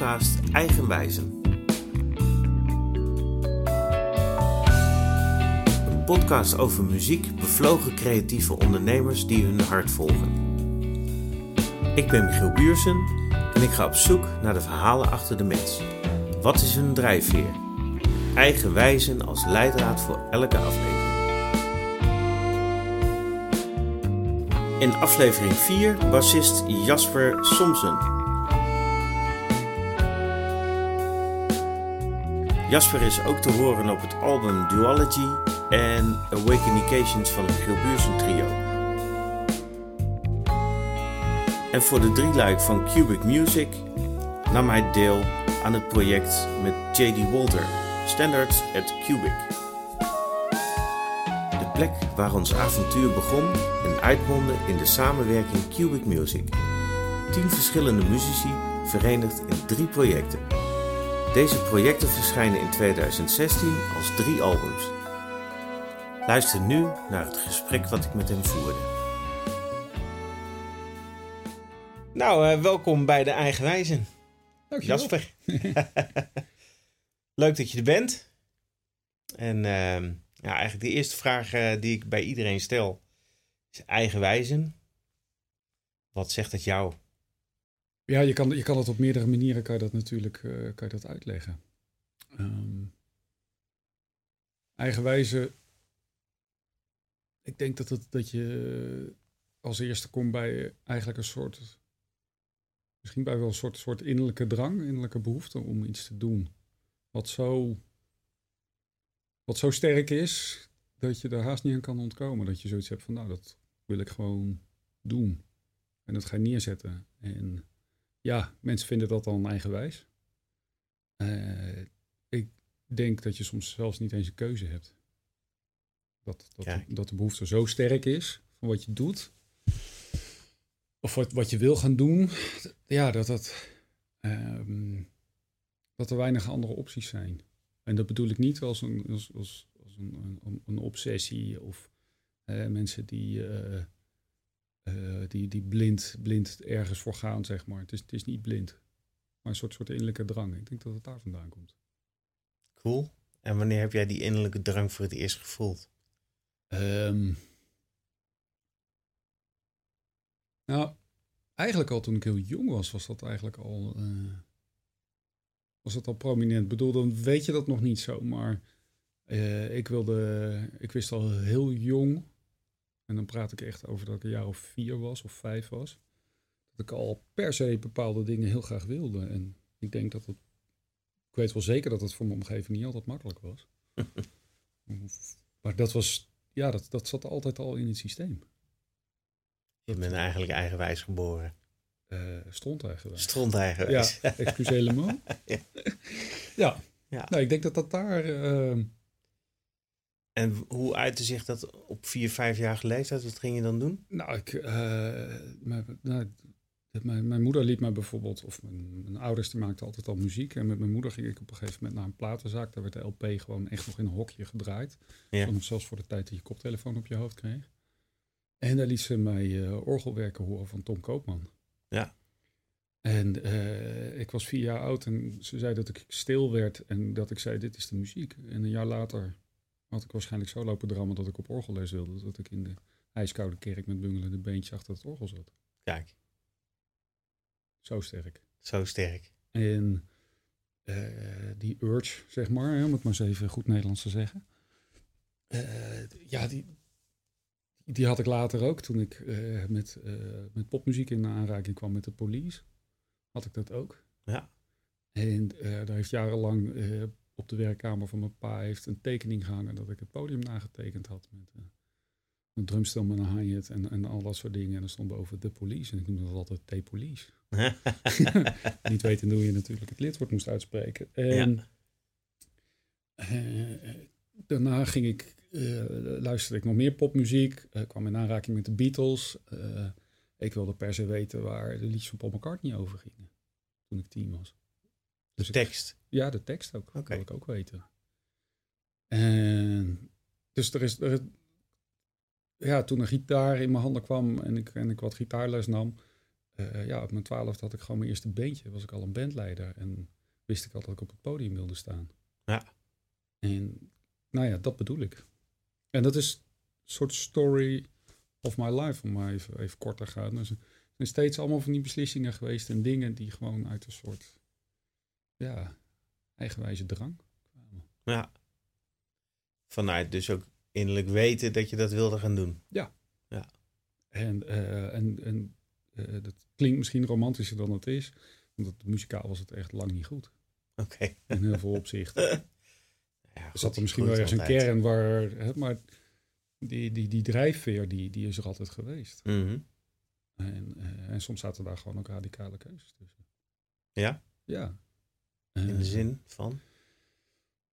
podcast Eigenwijzen. Een podcast over muziek, bevlogen creatieve ondernemers die hun hart volgen. Ik ben Michiel Buursen en ik ga op zoek naar de verhalen achter de mens. Wat is hun drijfveer? Eigenwijzen als leidraad voor elke aflevering. In aflevering 4 bassist Jasper Somsen. Jasper is ook te horen op het album Duology en Awakenications van het Giel Buursen trio. En voor de drieluik van Cubic Music nam hij deel aan het project met J.D. Walter, Standards at Cubic. De plek waar ons avontuur begon en uitmondde in de samenwerking Cubic Music. Tien verschillende muzici verenigd in drie projecten. Deze projecten verschijnen in 2016 als drie albums. Luister nu naar het gesprek wat ik met hem voerde. Nou, uh, welkom bij de Eigenwijzen. Dankjewel. Jasper. Leuk dat je er bent. En uh, ja, eigenlijk de eerste vraag uh, die ik bij iedereen stel is eigenwijzen. Wat zegt dat jou? Ja, je kan, je kan het op meerdere manieren kan je dat natuurlijk uh, kan je dat uitleggen. Um, eigenwijze. Ik denk dat, het, dat je als eerste komt bij eigenlijk een soort. Misschien bij wel een soort, soort innerlijke drang, innerlijke behoefte om iets te doen. Wat zo, wat zo sterk is dat je er haast niet aan kan ontkomen. Dat je zoiets hebt van, nou, dat wil ik gewoon doen. En dat ga je neerzetten. En ja, mensen vinden dat dan eigenwijs. Uh, ik denk dat je soms zelfs niet eens een keuze hebt. Dat, dat, de, dat de behoefte zo sterk is van wat je doet. Of wat, wat je wil gaan doen. Ja, dat, dat, um, dat er weinig andere opties zijn. En dat bedoel ik niet als een, als, als, als een, een, een, obsessie of uh, mensen die, uh, uh, die, die blind, blind ergens voor gaan, zeg maar. Het is, het is niet blind, maar een soort, soort innerlijke drang. Ik denk dat het daar vandaan komt. Cool. En wanneer heb jij die innerlijke drang voor het eerst gevoeld? Um, nou, eigenlijk al toen ik heel jong was, was dat eigenlijk al, uh, was dat al prominent. Ik bedoel, dan weet je dat nog niet zo, maar uh, ik wilde, ik wist al heel jong, en dan praat ik echt over dat ik een jaar of vier was of vijf was, dat ik al per se bepaalde dingen heel graag wilde. En ik denk dat het, ik weet wel zeker dat het voor mijn omgeving niet altijd makkelijk was. maar dat was, ja, dat, dat zat altijd al in het systeem. Je bent eigenlijk eigenwijs geboren. Uh, stond eigenwijs. Stond eigenwijs. Ja, excuus helemaal. ja. ja. ja. Nou, ik denk dat dat daar... Uh... En hoe uitte zich dat op vier, vijf jaar leeftijd? Wat ging je dan doen? Nou, ik, uh, mijn, nou, mijn, mijn, moeder liet mij bijvoorbeeld... Of mijn, mijn, ouders die maakten altijd al muziek. En met mijn moeder ging ik op een gegeven moment naar een platenzaak. Daar werd de LP gewoon echt nog in een hokje gedraaid. Ja. Zelfs voor de tijd dat je koptelefoon op je hoofd kreeg. En daar liet ze mij uh, orgelwerken horen van Tom Koopman. Ja. En uh, ik was vier jaar oud en ze zei dat ik stil werd en dat ik zei, dit is de muziek. En een jaar later had ik waarschijnlijk zo lopen drammen dat ik op orgelles wilde. Dat ik in de ijskoude kerk met bungelende beentjes achter het orgel zat. Kijk. Zo sterk. Zo sterk. En uh, die urge, zeg maar, hè, om het maar eens even goed Nederlands te zeggen. Uh, ja, die, die had ik later ook toen ik uh, met, met popmuziek in aanraking kwam met de police. Had ik dat ook. Ja. En daar heeft jarenlang de werkkamer van mijn pa heeft een tekening gehangen dat ik het podium nagetekend had. Met een drumstel met een hi en, en al dat soort dingen. En er stond boven de police. En ik noemde dat altijd T-police. Niet weten hoe je natuurlijk het lidwoord moest uitspreken. En ja. daarna ging ik uh, luisterde ik nog meer popmuziek. Kwam in aanraking met de Beatles. Ik wilde per se weten waar de liedjes van Paul McCartney over gingen. Toen ik tien was. Dus de tekst? Ik, ja, de tekst ook. Okay. wil ik ook weten. En dus er is... Er, ja, toen een gitaar in mijn handen kwam en ik, en ik wat gitaarles nam... eh, ja, op mijn twaalfde had ik gewoon mijn eerste beentje. Was ik al een bandleider. En wist ik al dat ik op het podium wilde staan. Ja. En nou ja, dat bedoel ik. En dat is een soort story of my life, om maar even, even kort te gaan. Dus er zijn steeds allemaal van die beslissingen geweest en dingen die gewoon uit een soort, ja, eigenwijze drang kwamen. Ja. Vanuit dus ook innerlijk weten dat je dat wilde gaan doen. En, eh, en, en eh, dat klinkt misschien romantischer dan het is, want het, muzikaal was het echt lang niet goed. Oké. In heel veel opzichten. Ja, Er zat er misschien wel ergens een kern waar, hè, maar die, die, die drijfveer, die, die is er altijd geweest. Mhm. En, eh, en soms zaten daar gewoon ook radicale keuzes tussen. Ja? Ja. In de Eh, zin van?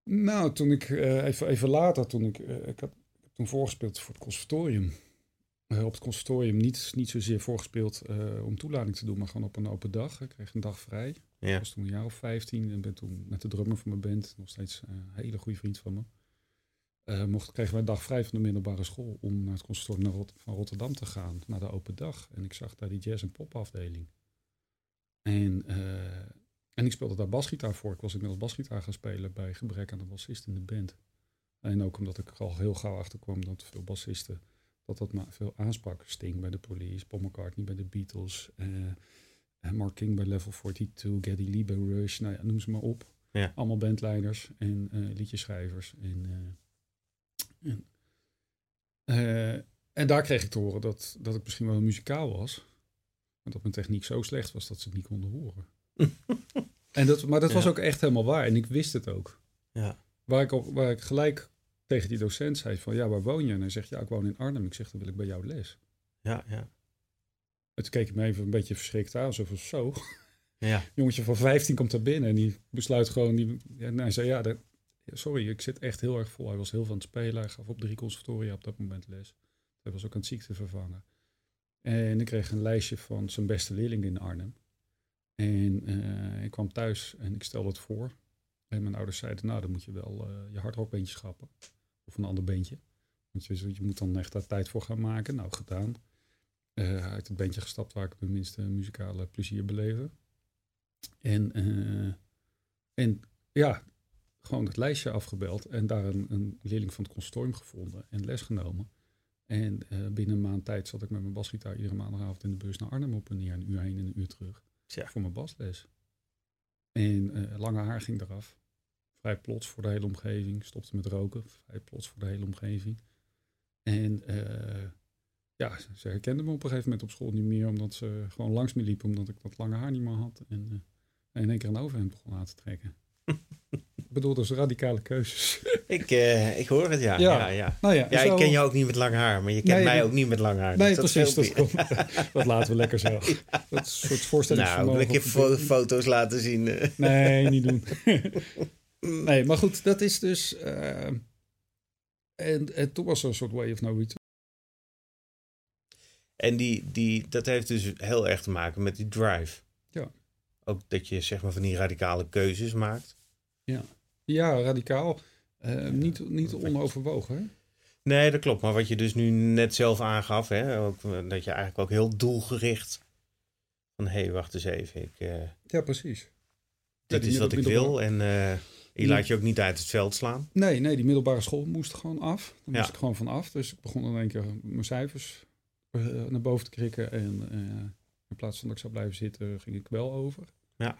Nou, toen ik eh, even, even later, toen ik, eh, ik, had, toen voorgespeeld voor het conservatorium. Op het conservatorium niet, niet zozeer voorgespeeld om toelating te doen, maar gewoon op een open dag. Ik kreeg een dag vrij. Ja. Ik was toen een jaar of 15 en ben toen met de drummer van mijn band, nog steeds een hele goede vriend van me. mocht, kregen wij een dag vrij van de middelbare school om naar het conservatorium naar Rot- van Rotterdam te gaan, naar de open dag. En ik zag daar die jazz- en popafdeling. En, en ik speelde daar basgitaar voor. Ik was inmiddels basgitaar gaan spelen bij gebrek aan een bassist in de band. En ook omdat ik al heel gauw achter kwam dat veel bassisten dat dat maar veel aansprak. Sting bij de Police, Paul McCartney bij de Beatles, eh, eh, Mark King bij Level 42, Geddy Lee bij Rush, nou ja, noem ze maar op. Ja. Allemaal bandleiders en eh liedjeschrijvers. En, eh, en, eh, en daar kreeg ik te horen dat, dat ik misschien wel muzikaal was. Maar dat mijn techniek zo slecht was dat ze het niet konden horen. En dat, maar dat was Ja. ook echt helemaal waar. En ik wist het ook. Ja. Waar ik, op, waar ik gelijk tegen die docent zei van, ja, waar woon je? En hij zegt, ja, ik woon in Arnhem. Ik zeg, dan wil ik bij jou les. Ja, ja. En toen keek hij me even een beetje verschrikt aan. Zo van, zo, Ja. jongetje van 15 komt daar binnen. En die besluit gewoon, die, en hij zei, ja, dat, sorry, ik zit echt heel erg vol. Hij was heel aan het spelen. Hij gaf op drie conservatoria op dat moment les. Hij was ook aan het ziekte vervangen. En ik kreeg een lijstje van zijn beste leerlingen in Arnhem. En eh, ik kwam thuis en ik stelde het voor. En mijn ouders zeiden, nou, dan moet je wel eh, je hardrockbeentje schrappen. Of een ander beentje. Want je, je moet dan echt daar tijd voor gaan maken. Nou, gedaan. Eh, uit het beentje gestapt waar ik het minste muzikale plezier beleefde. En, en ja, gewoon het lijstje afgebeld. En daar een, een leerling van het consortium gevonden en les genomen. En binnen een maand tijd zat ik met mijn basgitaar iedere maandagavond in de bus naar Arnhem op en neer. Een uur heen en een uur terug. Voor mijn basles. En eh, lange haar ging eraf. Vrij plots voor de hele omgeving. Stopte met roken. Vrij plots voor de hele omgeving. En eh, ja, ze herkenden me op een gegeven moment op school niet meer. Omdat ze gewoon langs me liepen. Omdat ik dat lange haar niet meer had. En, eh, en in één keer een overhemd begon aan te trekken. Bedoel, dus radicale keuzes. Ik, eh, ik hoor het, ja. Ja. Ja, ja. nou ja, ik ken je ook niet met lang haar, maar je kent Nee, mij ook niet met lang haar. Nee, dus precies. Dat, komt, laten we lekker zo. Dat soort Nou, voorstellingsvermogen. wil ik fo- beeld. foto's laten zien? eh? Nee, niet doen. nee, maar goed, dat is dus. eh, en, en toen was er een soort way of no return. En die, die, dat heeft dus heel erg te maken met die drive. Ja. Ook dat je zeg maar van die radicale keuzes maakt. Ja, radicaal. Eh, niet, niet onoverwogen. Hè? Nee, dat klopt. Maar wat je dus nu net zelf aangaf, hè, ook, eh, dat je eigenlijk ook heel doelgericht van hé, hey, wacht eens even. Ik, eh, Ja, precies. dit die is wat ik wil. En eh, je Ja. laat je ook niet uit het veld slaan. Nee, nee, die middelbare school moest gewoon af. Daar moest Ja. ik gewoon van af. Dus ik begon in één keer mijn cijfers naar boven te krikken. En in plaats van dat ik zou blijven zitten, ging ik wel over. Ja.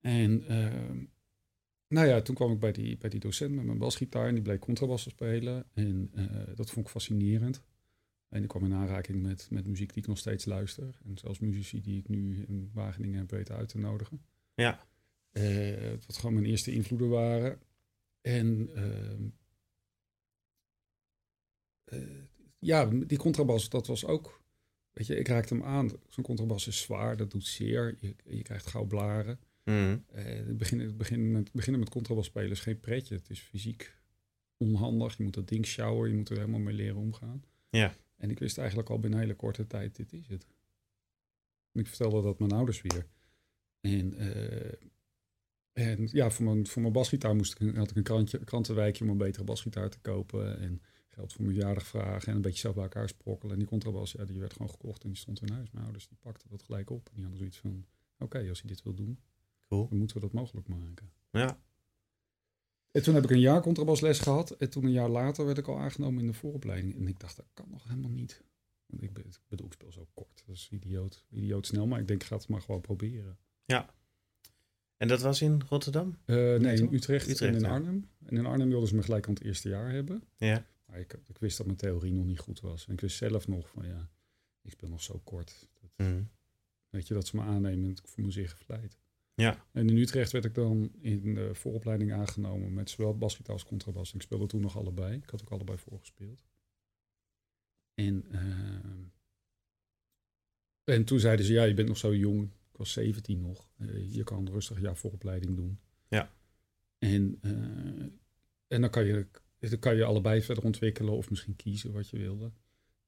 En ehm, nou ja, toen kwam ik bij die, bij die docent met mijn basgitaar. En die bleek contrabas te spelen. En eh, dat vond ik fascinerend. En ik kwam in aanraking met, met muziek die ik nog steeds luister. En zelfs muzici die ik nu in Wageningen heb weten uit te nodigen. Ja. Eh, wat gewoon mijn eerste invloeden waren. En ehm, eh, ja, die contrabas, dat was ook... Weet je, ik raakte hem aan. Zo'n contrabas is zwaar, dat doet zeer. Je, je krijgt gauw blaren. Mhm. Eh, het, begin, het begin met, beginnen met contrabas spelen is geen pretje. Het is fysiek onhandig. Je moet dat ding sjouwen. Je moet er helemaal mee leren omgaan. Ja. En ik wist eigenlijk al binnen een hele korte tijd, dit is het. En ik vertelde dat mijn ouders weer. En, eh, en ja, voor mijn, voor mijn basgitaar moest ik, had ik een krantje, krantenwijkje om een betere basgitaar te kopen. En geld voor mijn verjaardag vragen en een beetje zelf bij elkaar sprokkelen. En die contrabas, ja, die werd gewoon gekocht en die stond in huis. Mijn ouders die pakten dat gelijk op. En die hadden zoiets van, oké, als hij dit wil doen, Cool. dan moeten we dat mogelijk maken. Ja. En toen heb ik een jaar contrabasles gehad. En toen een jaar later werd ik al aangenomen in de vooropleiding. En ik dacht, dat kan nog helemaal niet. Want ik, ik bedoel, ik speel zo kort. Dat is idioot, idioot snel. Maar ik denk, ik ga het maar gewoon proberen. En dat was in Rotterdam? Eh, nee, in? Utrecht, Utrecht, en in ja. Arnhem. En in Arnhem wilden ze me gelijk aan het eerste jaar hebben. Ja. Maar ik, ik wist dat mijn theorie nog niet goed was. En ik wist zelf nog van, ja, ik speel nog zo kort. Dat, Mhm. weet je, dat ze me aannemen en ik voel me zeer gevleid. Ja. En in Utrecht werd ik dan in de vooropleiding aangenomen met zowel basgitaar als contrabas. Ik speelde toen nog allebei. Ik had ook allebei voorgespeeld. En, eh, en toen zeiden ze, ja, je bent nog zo jong. Ik was 17 nog. Eh, je kan rustig een jaar vooropleiding doen. Ja. En, eh, en dan, kan je, dan kan je allebei verder ontwikkelen of misschien kiezen wat je wilde.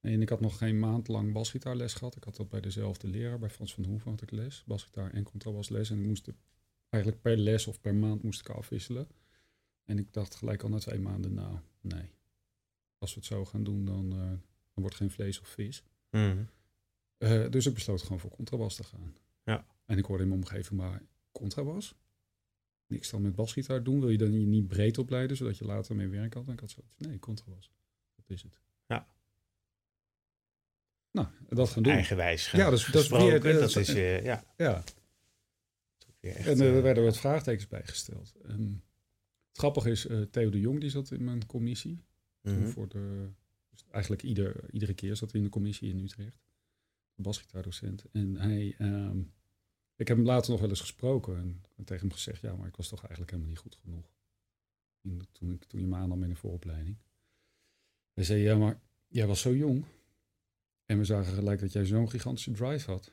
En ik had nog geen maand lang basgitaarles gehad. Ik had dat bij dezelfde leraar, bij Frans van Hoeven had ik les. Basgitaar en contrabasles. En ik moest eigenlijk per les of per maand moest ik afwisselen. En ik dacht gelijk al na twee maanden, nou, nee. Als we het zo gaan doen, dan, eh, dan wordt geen vlees of vis. Mhm. Eh, dus ik besloot gewoon voor contrabas te gaan. Ja. En ik hoorde in mijn omgeving, maar contrabas? Niks dan met basgitaar doen? Wil je dan je niet breed opleiden, zodat je later mee werk had? En ik had zoiets, nee, contrabas. Dat is het. Nou, dat gaan doen. Eigenwijs ge- Ja, dat is- dat is gesproken. weer- dat dat is, is- eh, ja. Ja, weer echt, en eh, er eh, werden wat vraagtekens bijgesteld. Ehm, het grappige is, eh, Theo de Jong die zat in mijn commissie. Mhm. voor de, dus eigenlijk ieder, iedere keer zat hij in de commissie in Utrecht. Basgitaardocent. En hij, ehm, ik heb hem later nog wel eens gesproken en, en tegen hem gezegd, ja, maar ik was toch eigenlijk helemaal niet goed genoeg. Toen, ik, toen je me aannam in een vooropleiding. Hij zei, ja, maar jij was zo jong. En we zagen gelijk dat jij zo'n gigantische drive had.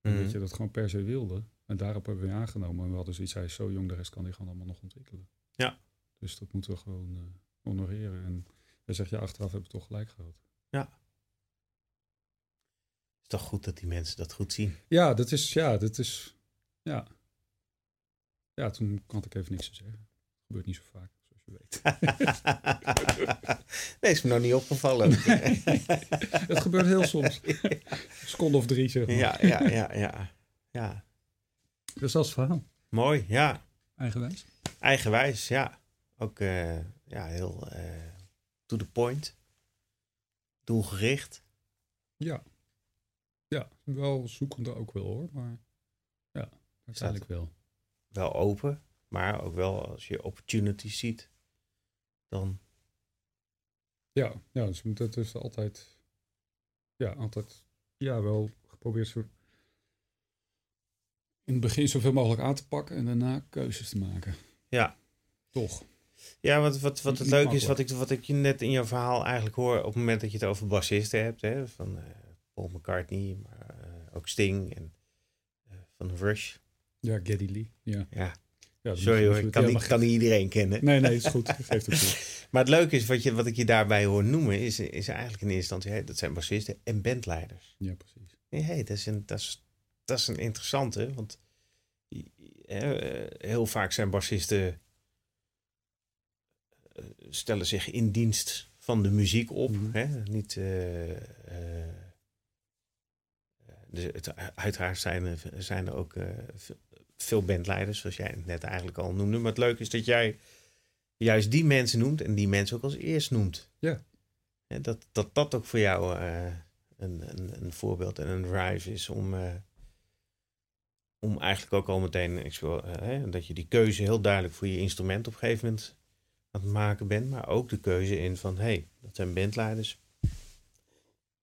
En Mhm. dat je dat gewoon per se wilde. En daarop hebben we je aangenomen. En we hadden zoiets, hij is zo jong, de rest kan hij gewoon allemaal nog ontwikkelen. Ja. Dus dat moeten we gewoon eh, honoreren. En hij zegt, ja, achteraf heb ik toch gelijk gehad. is toch goed dat die mensen dat goed zien. Ja, dat is, ja, dat is, ja. Ja, toen had ik even niks te zeggen. gebeurt niet zo vaak, weet. nee, is me nog niet opgevallen. Het gebeurt heel soms. Een seconde of drie, zeg maar. ja, ja, ja, ja. Ja, Dus dat is het verhaal. mooi. Ja, Eigenwijs. eigenwijs. Ja, ook eh, ja, heel eh, to the point. Doelgericht. Ja. Ja, wel zoekende ook wel hoor, maar ja, uiteindelijk wel. Wel open, maar ook wel als je opportunities ziet, dan Ja, ja dus dat is altijd, ja, altijd, ja, wel geprobeerd zo in het begin zoveel mogelijk aan te pakken en daarna keuzes te maken. Ja. Toch? Ja, wat, wat, wat het leuke is, wat ik, wat ik je net in jouw verhaal eigenlijk hoor op het moment dat je het over bassisten hebt, hè, van eh, Paul McCartney, maar eh, ook Sting en eh, van Rush. Ja, Geddy Lee. Ja. Ja, ja sorry hoor, ik kan, niet, kan niet iedereen kennen. Nee, nee, het is goed. Geeft het. Maar het leuke is, wat, je, wat ik je daarbij hoor noemen, is, is eigenlijk in eerste instantie, dat zijn bassisten en bandleiders. Ja, precies. Nee, hey, dat, is een, dat, is, dat is een interessante, want eh, heel vaak zijn bassisten eh, stellen zich in dienst van de muziek op. Mhm. hè? Niet, dus het, uiteraard zijn er, zijn er ook veel bandleiders, zoals jij het net eigenlijk al noemde. Maar het leuke is dat jij juist die mensen noemt en die mensen ook als eerst noemt. Ja. Dat, dat dat ook voor jou eh, een, een, een voorbeeld en een drive is om, eh, om eigenlijk ook al meteen ik wil, eh, hè, dat je die keuze heel duidelijk voor je instrument op een gegeven moment aan het maken bent, maar ook de keuze in van hé, hey, dat zijn bandleiders.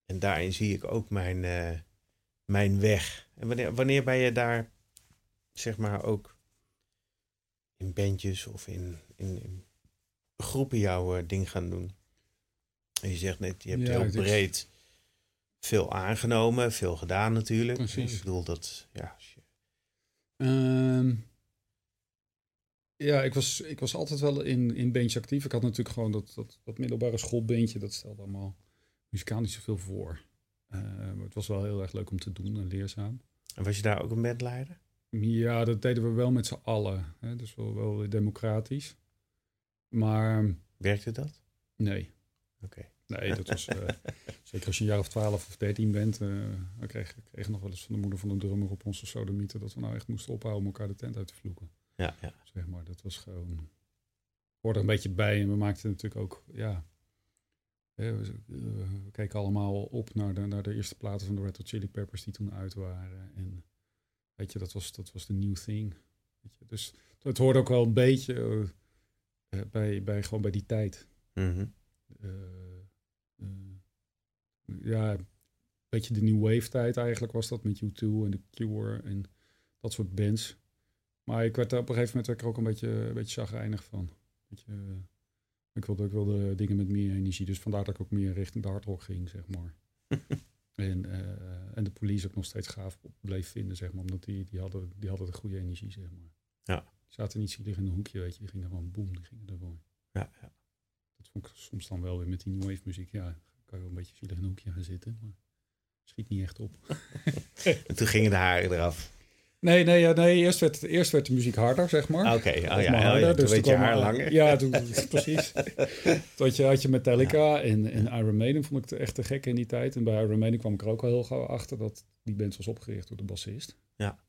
En daarin zie ik ook mijn, mijn weg. En wanneer, wanneer ben je daar, zeg maar, ook in bandjes of in, in, in groepen jouw eh, ding gaan doen? En je zegt net, je hebt Ja, heel is- breed veel aangenomen, veel gedaan natuurlijk. Precies. Ik bedoel dat, ja, Ehm, ja, ik was, ik was altijd wel in, in bandjes actief. Ik had natuurlijk gewoon dat, dat, dat middelbare schoolbeentje. Dat stelde allemaal muzikaal niet zoveel voor. Maar het was wel heel erg leuk om te doen en leerzaam. en was je daar ook een bandleider? Ja, dat deden we wel met z'n allen. Hè? Dus wel, wel democratisch. Maar Werkte dat? nee. Oké. Nee, dat was... eh, zeker als je een jaar of 12 of 13 bent... dan kreeg ik nog wel eens van de moeder van de drummer op onze sodomieten... dat we nou echt moesten ophouden om elkaar de tent uit te vloeken. Ja, ja. Zeg maar, dat was gewoon... hoorde er een beetje bij en we maakten natuurlijk ook... Ja, we, we keken allemaal op naar de, naar de eerste platen van de Red Hot Chili Peppers die toen uit waren. En weet je, dat was, dat was de new thing. Weet je. Dus het hoorde ook wel een beetje eh, bij, bij, gewoon bij die tijd. Mhm. Eh, ja, een beetje de New Wave tijd eigenlijk was dat met U2 en The Cure en dat soort bands. Maar ik werd er op een gegeven moment werd ik er ook een beetje, een beetje chagrijnig van. Weet je, ik, wilde, ik wilde dingen met meer energie, dus vandaar dat ik ook meer richting de hardrock ging, zeg maar. en, eh, en de police ook nog steeds gaaf bleef vinden, zeg maar, omdat die, die, hadden, die hadden de goede energie, zeg maar. Ja. Die zaten niet zielig in een hoekje, weet je, die gingen gewoon boem, die gingen er gewoon. Ja, ja. Dat vond ik soms dan wel weer met die new wave muziek. Ja, kan je wel een beetje zielig in een hoekje gaan zitten. Maar schiet niet echt op. En toen gingen de haren eraf. Nee, nee, ja, nee eerst, werd, eerst werd de muziek harder, zeg maar. Oké, oh Of ja, maar oh ja, harder, toen dus werd toen je kwam- haar langer. Ja, toen, precies. Toen je, had je Metallica en, en Iron Maiden vond ik het echt te gek in die tijd. En bij Iron Maiden kwam ik er ook al heel gauw achter dat die band was opgericht door de bassist. Ja.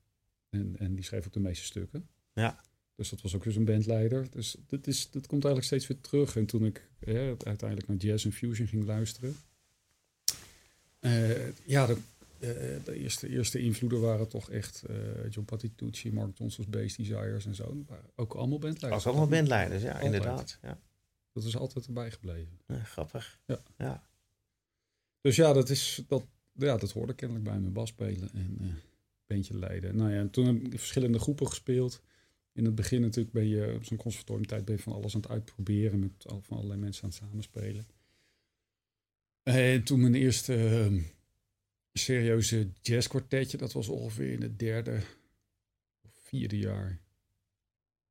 En, en die schreef ook de meeste stukken. Ja. Dus dat was ook dus een bandleider. Dus dit, is, dit komt eigenlijk steeds weer terug. En toen ik uiteindelijk naar jazz en fusion ging luisteren. eh, ja, eh, de eerste, eerste invloeden waren toch echt eh, John Patitucci, Mark Johnson's Bass Desires en zo. Ook allemaal bandleiders. Als allemaal bandleiders, ja, Altijd. inderdaad. Ja. Dat is altijd erbij gebleven. Ja, grappig. Ja. ja. Dus ja, dat, is, dat, ja, dat hoorde kennelijk bij mijn bas spelen en eh bandje leiden. Nou ja, en toen heb ik verschillende groepen gespeeld. In het begin natuurlijk ben je op zo'n conservatoriumtijd ben je van alles aan het uitproberen met al, van allerlei mensen aan het samenspelen. En toen mijn eerste eh, serieuze jazzkwartetje, dat was ongeveer in het derde of vierde jaar.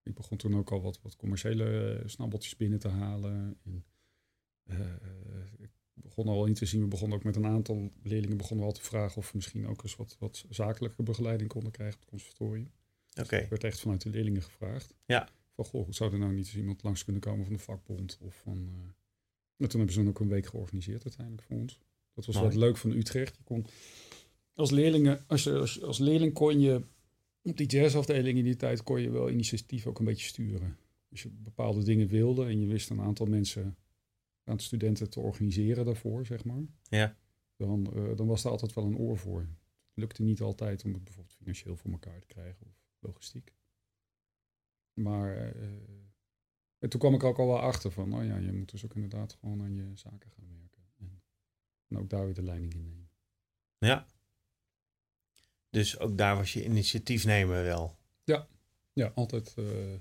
Ik begon toen ook al wat, wat commerciële eh, snabbeltjes binnen te halen. En, eh, ik begon al in te zien, we begonnen ook met een aantal leerlingen begonnen al te vragen of we misschien ook eens wat, wat zakelijke begeleiding konden krijgen op het conservatorium. Oké. Er werd echt vanuit de leerlingen gevraagd. Ja. Van, goh, zou er nou niet eens iemand langs kunnen komen van de vakbond? Of van, eh, en toen hebben ze dan ook een week georganiseerd uiteindelijk voor ons. Dat was Mooi. wat leuk van Utrecht. Je kon, als, leerlingen, als, je, als, als leerling kon je op die jazzafdeling in die tijd kon je wel initiatief ook een beetje sturen. Als je bepaalde dingen wilde en je wist een aantal mensen, een aantal studenten te organiseren daarvoor, zeg maar. Ja. Dan, eh, dan was er altijd wel een oor voor. Het lukte niet altijd om het bijvoorbeeld financieel voor elkaar te krijgen of logistiek. Maar eh, en toen kwam ik ook al wel achter van, nou ja, je moet dus ook inderdaad gewoon aan je zaken gaan werken. En, ook daar weer de leiding in nemen. Ja. Dus ook daar was je initiatiefnemer wel. Ja, altijd, eh,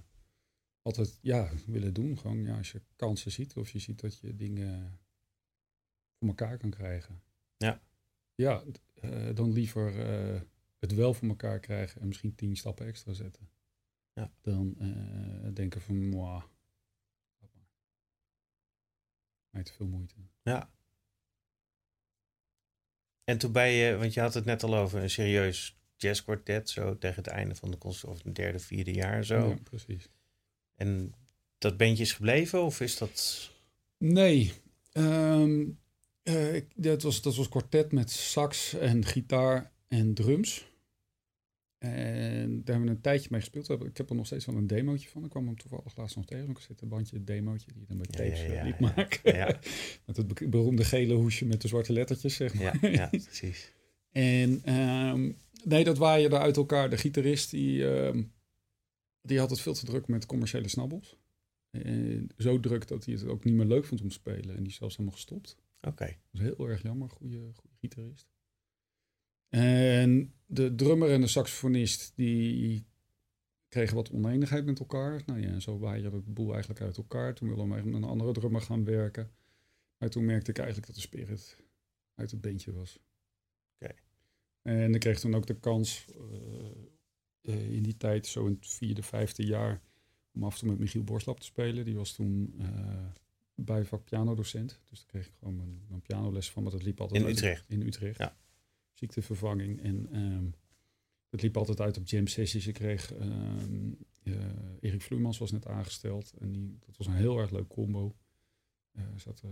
altijd ja, willen doen. Gewoon ja, als je kansen ziet of je ziet dat je dingen voor elkaar kan krijgen. Ja. Ja, eh, dan liever eh, het wel voor elkaar krijgen en misschien tien stappen extra zetten. Ja. Dan denken van, maar. Mij te veel moeite. Ja. En toen ben je, want je had het net al over een serieus jazzkwartet, zo tegen het einde van de cons- of het derde, vierde jaar zo. Ja, precies. En dat bandje is gebleven of is dat... Nee. ehm, eh, dat, was, dat was kwartet met sax en gitaar en drums. En daar hebben we een tijdje mee gespeeld. Ik heb er nog steeds wel een demootje van. Ik kwam hem toevallig laatst nog tegen. Ik zit een bandje, een demootje die je dan met Ja, ja, tapes eh, ja, liet ja. maken. Ja, met het be- beroemde gele hoesje met de zwarte lettertjes, zeg maar. ja, ja precies. En ehm, nee, dat waaide uit elkaar. De gitarist die, ehm, die had het veel te druk met commerciële snabbels. En zo druk dat hij het ook niet meer leuk vond om te spelen. En die is zelfs helemaal gestopt. Oké. Dat is heel erg jammer. Goede, goede gitarist. En de drummer en de saxofonist die kregen wat oneenigheid met elkaar. Nou ja, zo waaide de boel eigenlijk uit elkaar. Toen wilden we met een andere drummer gaan werken. Maar toen merkte ik eigenlijk dat de spirit uit het beentje was. Oké. En ik kreeg toen ook de kans eh, eh, in die tijd, zo in het vierde, vijfde jaar, om af en toe met Michiel Borslap te spelen. Die was toen eh bijvak pianodocent. Dus daar kreeg ik gewoon mijn, mijn pianoles van. Maar dat liep altijd In Utrecht? In Utrecht. Ja. Ziektevervanging. En ehm het liep altijd uit op jam sessies. Ik kreeg ehm eh, Erik Vloeimans was net aangesteld. En die, dat was een heel erg leuk combo. Zaten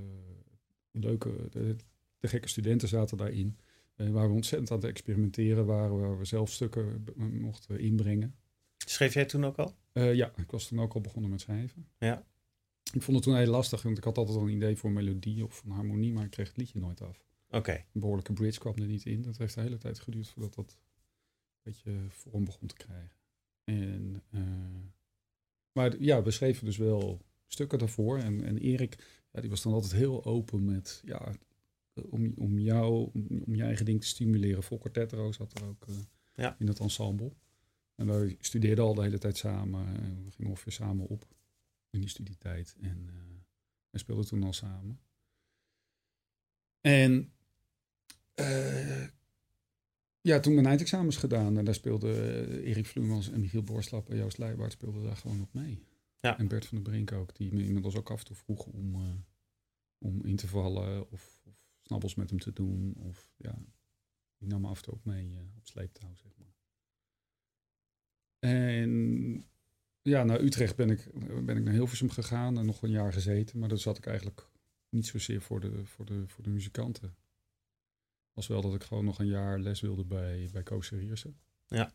leuke, de, de gekke studenten zaten daarin. Uh, waar we ontzettend aan het experimenteren waren, waar we zelf stukken mochten inbrengen. Schreef jij toen ook al? Uh, ja, ik was toen ook al begonnen met schrijven. Ja. Ik vond het toen heel lastig, want ik had altijd al een idee voor melodie of een harmonie, maar ik kreeg het liedje nooit af. Oké. Een behoorlijke bridge kwam er niet in. Dat heeft de hele tijd geduurd voordat dat een beetje vorm begon te krijgen. En, uh, maar ja, we schreven dus wel stukken daarvoor. En, en Erik, ja, die was dan altijd heel open met, ja, om, om jou, om, om je eigen ding te stimuleren. Volker Tetro zat er ook uh, ja. in het ensemble. En wij studeerden al de hele tijd samen. En we gingen ongeveer samen op in die studietijd. En uh, wij speelden toen al samen. En ja, toen mijn eindexamens gedaan. En daar speelden Erik Vloemans en Michiel Borslap en Joost Leijbaard speelden daar gewoon op mee. Ja. En Bert van der Brink ook, die me inmiddels ook af en toe vroeg om, uh, om in te vallen of, of snabbels met hem te doen. Of ja, die nam me af en toe ook mee uh, op sleeptouw, zeg maar. En ja, naar Utrecht ben ik, ben ik naar Hilversum gegaan en nog een jaar gezeten. Maar dat zat ik eigenlijk niet zozeer voor de, voor de, voor de muzikanten. Was wel dat ik gewoon nog een jaar les wilde bij, bij Koos Riersen. Ja.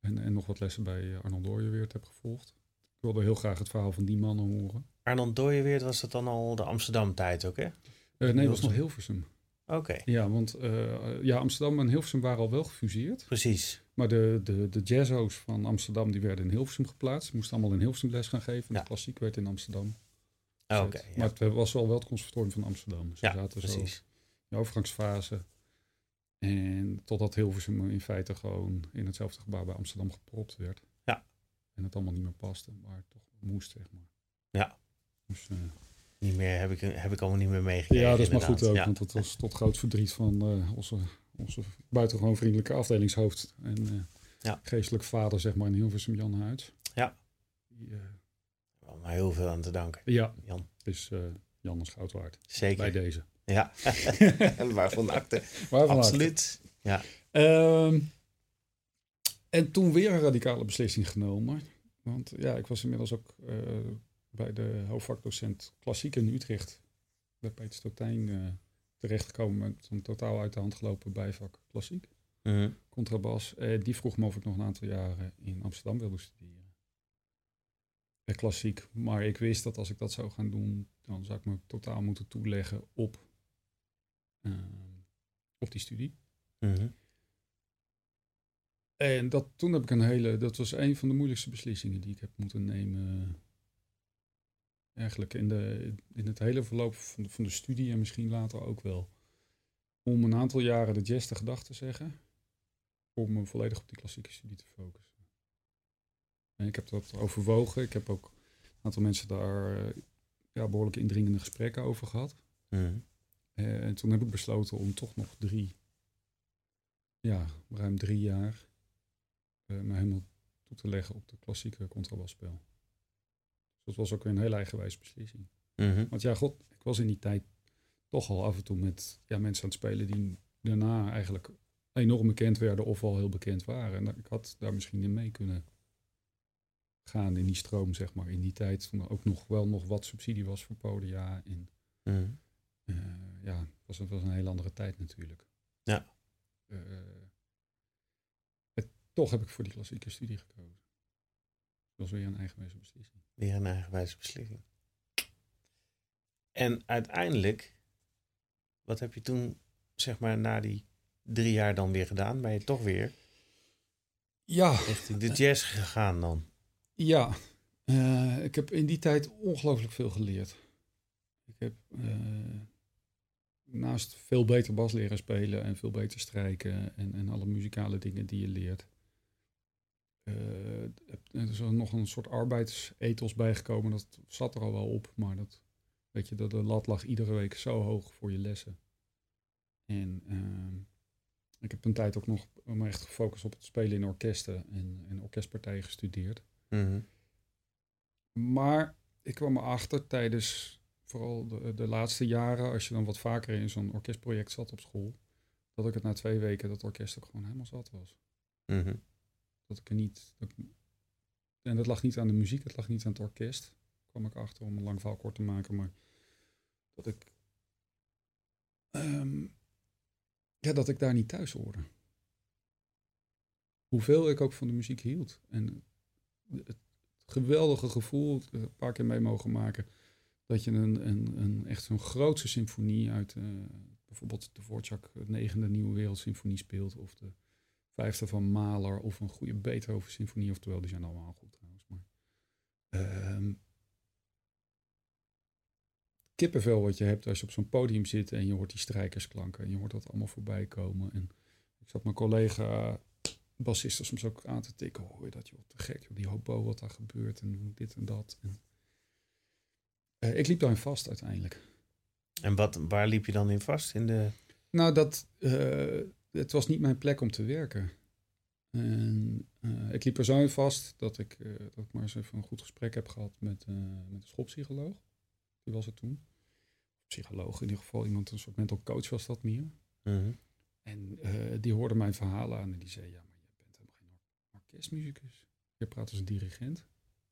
En, en nog wat lessen bij Arnold Dooyeweert heb gevolgd. Ik wilde heel graag het verhaal van die mannen horen. Arnold Dooyeweert was dat dan al de Amsterdam-tijd ook, hè? Uh, nee, het was nog Hilversum. Oké. Okay. Ja, want uh, ja, Amsterdam en Hilversum waren al wel gefuseerd. Precies. Maar de, de, de jazzo's van Amsterdam die werden in Hilversum geplaatst. Ze moesten allemaal in Hilversum les gaan geven. En ja. de klassiek werd in Amsterdam. Oké. Okay, ja. Maar het was wel wel het conservatorium van Amsterdam. Dus ja, zaten precies. Zo in de overgangsfase. En totdat Hilversum in feite gewoon in hetzelfde gebouw bij Amsterdam gepropt werd. Ja. En het allemaal niet meer paste, maar toch moest, zeg maar. Ja. Dus, uh, niet meer, heb ik, heb ik allemaal niet meer meegekregen. Ja, dat is maar goed ook, ja. want dat was tot groot verdriet van uh, onze, onze buitengewoon vriendelijke afdelingshoofd en uh, ja. geestelijk vader, zeg maar, in Hilversum, Jan Huid. Ja. Die, heel veel aan te danken. Ja, Jan. Dus Jan is goud waard. Zeker. Bij deze. Ja, waarvan akte. Waarvan Absoluut. Acte. Ja. Um, en toen weer een radicale beslissing genomen. Want ja, ik was inmiddels ook uh, bij de hoofdvakdocent klassiek in Utrecht, bij Peter Stotijn, uh, terechtgekomen met een totaal uit de hand gelopen bijvak klassiek. -hmm. Contrabas. Uh, die vroeg me of ik nog een aantal jaren in Amsterdam wilde studeren. klassiek. Maar ik wist dat als ik dat zou gaan doen, dan zou ik me totaal moeten toeleggen op, op die studie. -hmm. En dat, toen heb ik een hele, dat was een van de moeilijkste beslissingen die ik heb moeten nemen. Eigenlijk in, de, in het hele verloop van de, van de studie en misschien later ook wel. Om een aantal jaren de jazz te gedacht te zeggen. Om me volledig op die klassieke studie te focussen. En ik heb dat overwogen. Ik heb ook een aantal mensen daar ja, behoorlijk indringende gesprekken over gehad. Mm -hmm. En toen heb ik besloten om toch nog drie, ja, ruim drie jaar uh, me helemaal toe te leggen op de klassieke contrabasspel. Dus dat was ook weer een hele eigenwijze beslissing. -hmm. Want ja, god, ik was in die tijd toch al af en toe met ja, mensen aan het spelen die daarna eigenlijk enorm bekend werden of al heel bekend waren. En ik had daar misschien in mee kunnen gaan in die stroom, zeg maar. In die tijd toen er ook nog wel nog wat subsidie was voor podia. En -hmm. uh, ja, het was, het was een hele andere tijd natuurlijk. Ja. Uh, toch heb ik voor die klassieke studie gekozen. Dat was weer een eigenwijze beslissing. Weer een eigenwijze beslissing. En uiteindelijk, wat heb je toen, zeg maar, na die drie jaar dan weer gedaan? Ben je toch weer ja. richting de jazz gegaan dan? Ja, uh, ik heb in die tijd ongelooflijk veel geleerd. Ik heb uh, naast veel beter bas leren spelen en veel beter strijken en, en alle muzikale dingen die je leert, uh, er is er nog een soort arbeidsethos bijgekomen. Dat zat er al wel op, maar dat, weet je, dat de lat lag iedere week zo hoog voor je lessen. En uh, ik heb een tijd ook nog me echt gefocust op het spelen in orkesten en, en orkestpartijen gestudeerd. Mm -hmm. Maar ik kwam erachter tijdens vooral de, de, laatste jaren, als je dan wat vaker in zo'n orkestproject zat op school, dat ik het na twee weken dat orkest ook gewoon helemaal zat was. Mm -hmm. Dat ik er niet. Dat, en dat lag niet aan de muziek, het lag niet aan het orkest. kwam ik achter om een lang verhaal kort te maken. Maar dat ik ehm, ja, dat ik daar niet thuis hoorde. Hoeveel ik ook van de muziek hield. En het geweldige gevoel, een paar keer mee mogen maken, dat je een, een, een echt zo'n grootse symfonie uit uh, bijvoorbeeld de Dvorak negende Nieuwe Wereldsymfonie speelt, of de vijfde van Mahler, of een goede Beethoven symfonie, oftewel die zijn allemaal goed trouwens. Maar, uh, kippenvel wat je hebt als je op zo'n podium zit en je hoort die strijkersklanken en je hoort dat allemaal voorbij komen. En ik zat mijn collega bassisten soms ook aan te tikken. Hoor je dat, joh, te gek, joh, die hobo wat daar gebeurt en dit en dat. En, uh, ik liep daarin vast uiteindelijk. En wat, waar liep je dan in vast? In de... Nou, dat, uh, het was niet mijn plek om te werken. En uh, ik liep er zo in vast dat ik, dat ik maar eens even een goed gesprek heb gehad met, met de schoolpsycholoog. Die was het toen. Psycholoog in ieder geval, iemand, een soort mental coach was dat meer. -hmm. En die hoorde mijn verhalen aan en die zei, ja, maar orkestmuzikus. Je praat als een dirigent.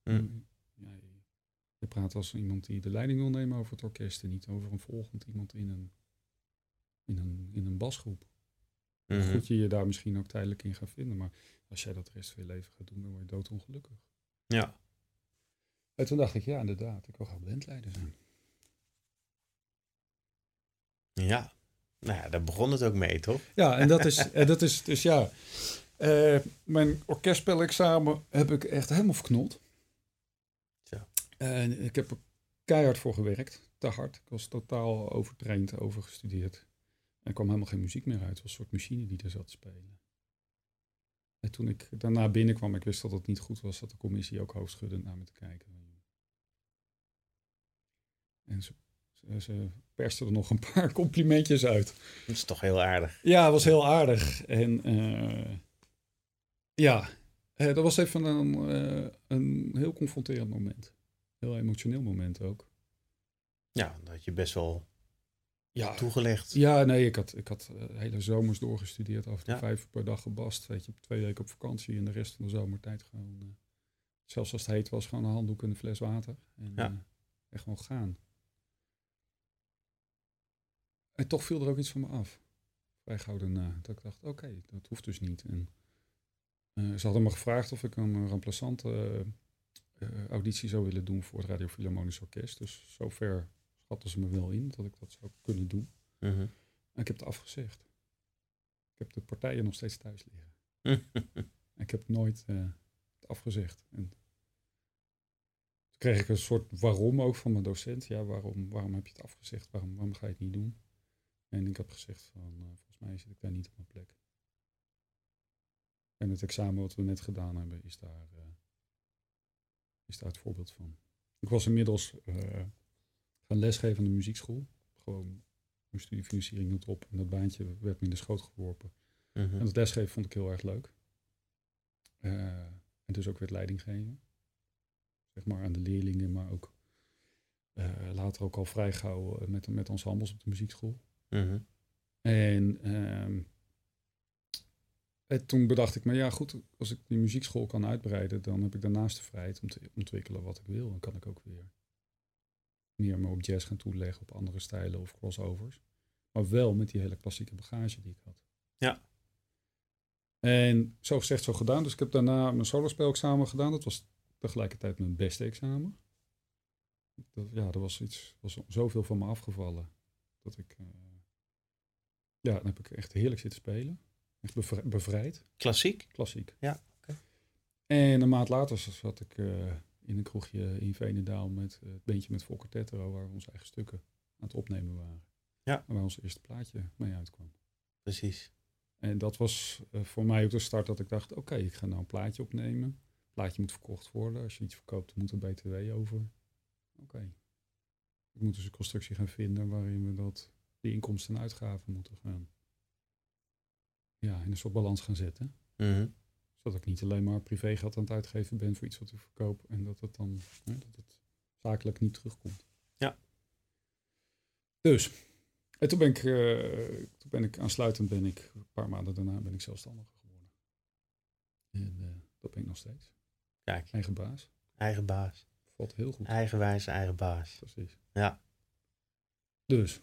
Mm. Ja, je, praat als iemand die de leiding wil nemen over het orkest en niet over een volgend iemand in een, in een, in een basgroep. Mm -hmm. Goed je je daar misschien ook tijdelijk in gaat vinden, maar als jij dat de rest van je leven gaat doen, dan word je doodongelukkig. Ja. En toen dacht ik, ja, inderdaad, ik wil graag bandleider zijn. Ja, nou ja, daar begon het ook mee, toch? Ja, en dat is, en dat is dus ja. Uh, mijn orkestspelexamen heb ik echt helemaal verknold. En ik heb er keihard voor gewerkt, te hard. Ik was totaal overtraind, overgestudeerd. En er kwam helemaal geen muziek meer uit. Het was een soort machine die er zat te spelen. En toen ik daarna binnenkwam, ik wist dat het niet goed was, dat de commissie ook hoofdschuddend naar me te kijken. En ze, ze, ze perste er nog een paar complimentjes uit. Dat is toch heel aardig. Ja, het was heel aardig. En uh, ja, uh, dat was even een, uh, een heel confronterend moment. Heel emotioneel moment ook. Ja, dat had je best wel ja, toegelegd. Ja, nee, ik had, ik had hele zomers doorgestudeerd. Af en toe Ja. vijf per dag gebast. Weet je, twee weken op vakantie en de rest van de zomertijd gewoon... zelfs als het heet was, gewoon een handdoek en een fles water. En Ja. echt gewoon gaan. En toch viel er ook iets van me af. Vrij gauw daarna. Dat ik dacht, oké, dat hoeft dus niet. En uh, ze hadden me gevraagd of ik een remplaçante uh, uh, auditie zou willen doen voor het Radio Philharmonisch Orkest. Dus zover schatten ze me wel in dat ik dat zou kunnen doen. -hmm. En ik heb het afgezegd. Ik heb de partijen nog steeds thuis liggen. ik heb nooit uh, het afgezegd. En toen kreeg ik een soort waarom ook van mijn docent. Ja, waarom, waarom heb je het afgezegd? Waarom, waarom ga je het niet doen? En ik heb gezegd van, uh, volgens mij zit ik daar niet op mijn plek. En het examen wat we net gedaan hebben, is daar, uh, is daar het voorbeeld van. Ik was inmiddels uh, gaan lesgeven aan de muziekschool. Gewoon mijn studiefinanciering hield op en dat baantje werd me in de schoot geworpen. -hmm. En het lesgeven vond ik heel erg leuk. Uh, en dus ook weer leiding geven. Zeg maar aan de leerlingen, maar ook uh, later ook al vrij gauw met, met ensembles op de muziekschool. Mm -hmm. En, um, en toen bedacht ik me, ja goed, als ik die muziekschool kan uitbreiden, dan heb ik daarnaast de vrijheid om te ontwikkelen wat ik wil. Dan kan ik ook weer meer me op jazz gaan toeleggen, op andere stijlen of crossovers. Maar wel met die hele klassieke bagage die ik had. Ja. En zo gezegd, zo gedaan. Dus ik heb daarna mijn solospelexamen gedaan. Dat was tegelijkertijd mijn beste examen. Dat, ja, er was iets, was zoveel van me afgevallen. Dat ik, uh, ja, dan heb ik echt heerlijk zitten spelen. Echt bevri bevrijd. Klassiek? Klassiek. Ja. Okay. En een maand later zat ik uh, in een kroegje in Veenendaal met uh, het beentje met Volker Tettero, waar we onze eigen stukken aan het opnemen waren. Ja. Waar ons eerste plaatje mee uitkwam. Precies. En dat was uh, voor mij ook de start dat ik dacht, oké, okay, ik ga nou een plaatje opnemen. Het plaatje moet verkocht worden. Als je iets verkoopt, moet er BTW over. Oké. Okay. Ik moet dus een constructie gaan vinden waarin we dat, die inkomsten en uitgaven moeten gaan. Ja, in een soort balans gaan zetten. Mm -hmm. Zodat ik niet alleen maar privé geld aan het uitgeven ben voor iets wat ik verkoop. En dat het dan hè, dat het zakelijk niet terugkomt. Ja. Dus, en toen ben ik, uh, toen ben ik aansluitend ben ik, een paar maanden daarna ben ik zelfstandiger geworden. En uh, dat ben ik nog steeds. Kijk. Eigen baas. Eigen baas. Valt heel goed. Eigenwijs, eigen baas. Precies. Ja. Dus.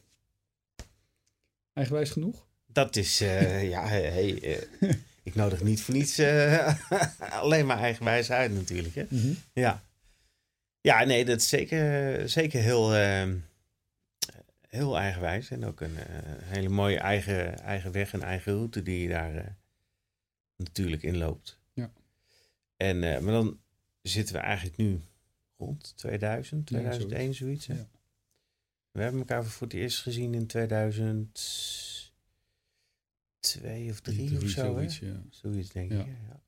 eigenwijs genoeg? Dat is, uh, ja, hey, uh, ik nodig niet voor niets uh, alleen maar eigenwijs uit natuurlijk. Hè? Mm -hmm. Ja. ja, nee, dat is zeker, zeker heel, ehm, heel eigenwijs. En ook een hele mooie eigen, eigen weg en eigen route die je daar natuurlijk in loopt. Ja. En, maar dan zitten we eigenlijk nu rond 2000, 2001 ja, zoiets. Hè? Ja. We hebben elkaar voor het eerst gezien in 2002 of 3 of zo. Zoiets, ja. zoiets denk ik. Ja.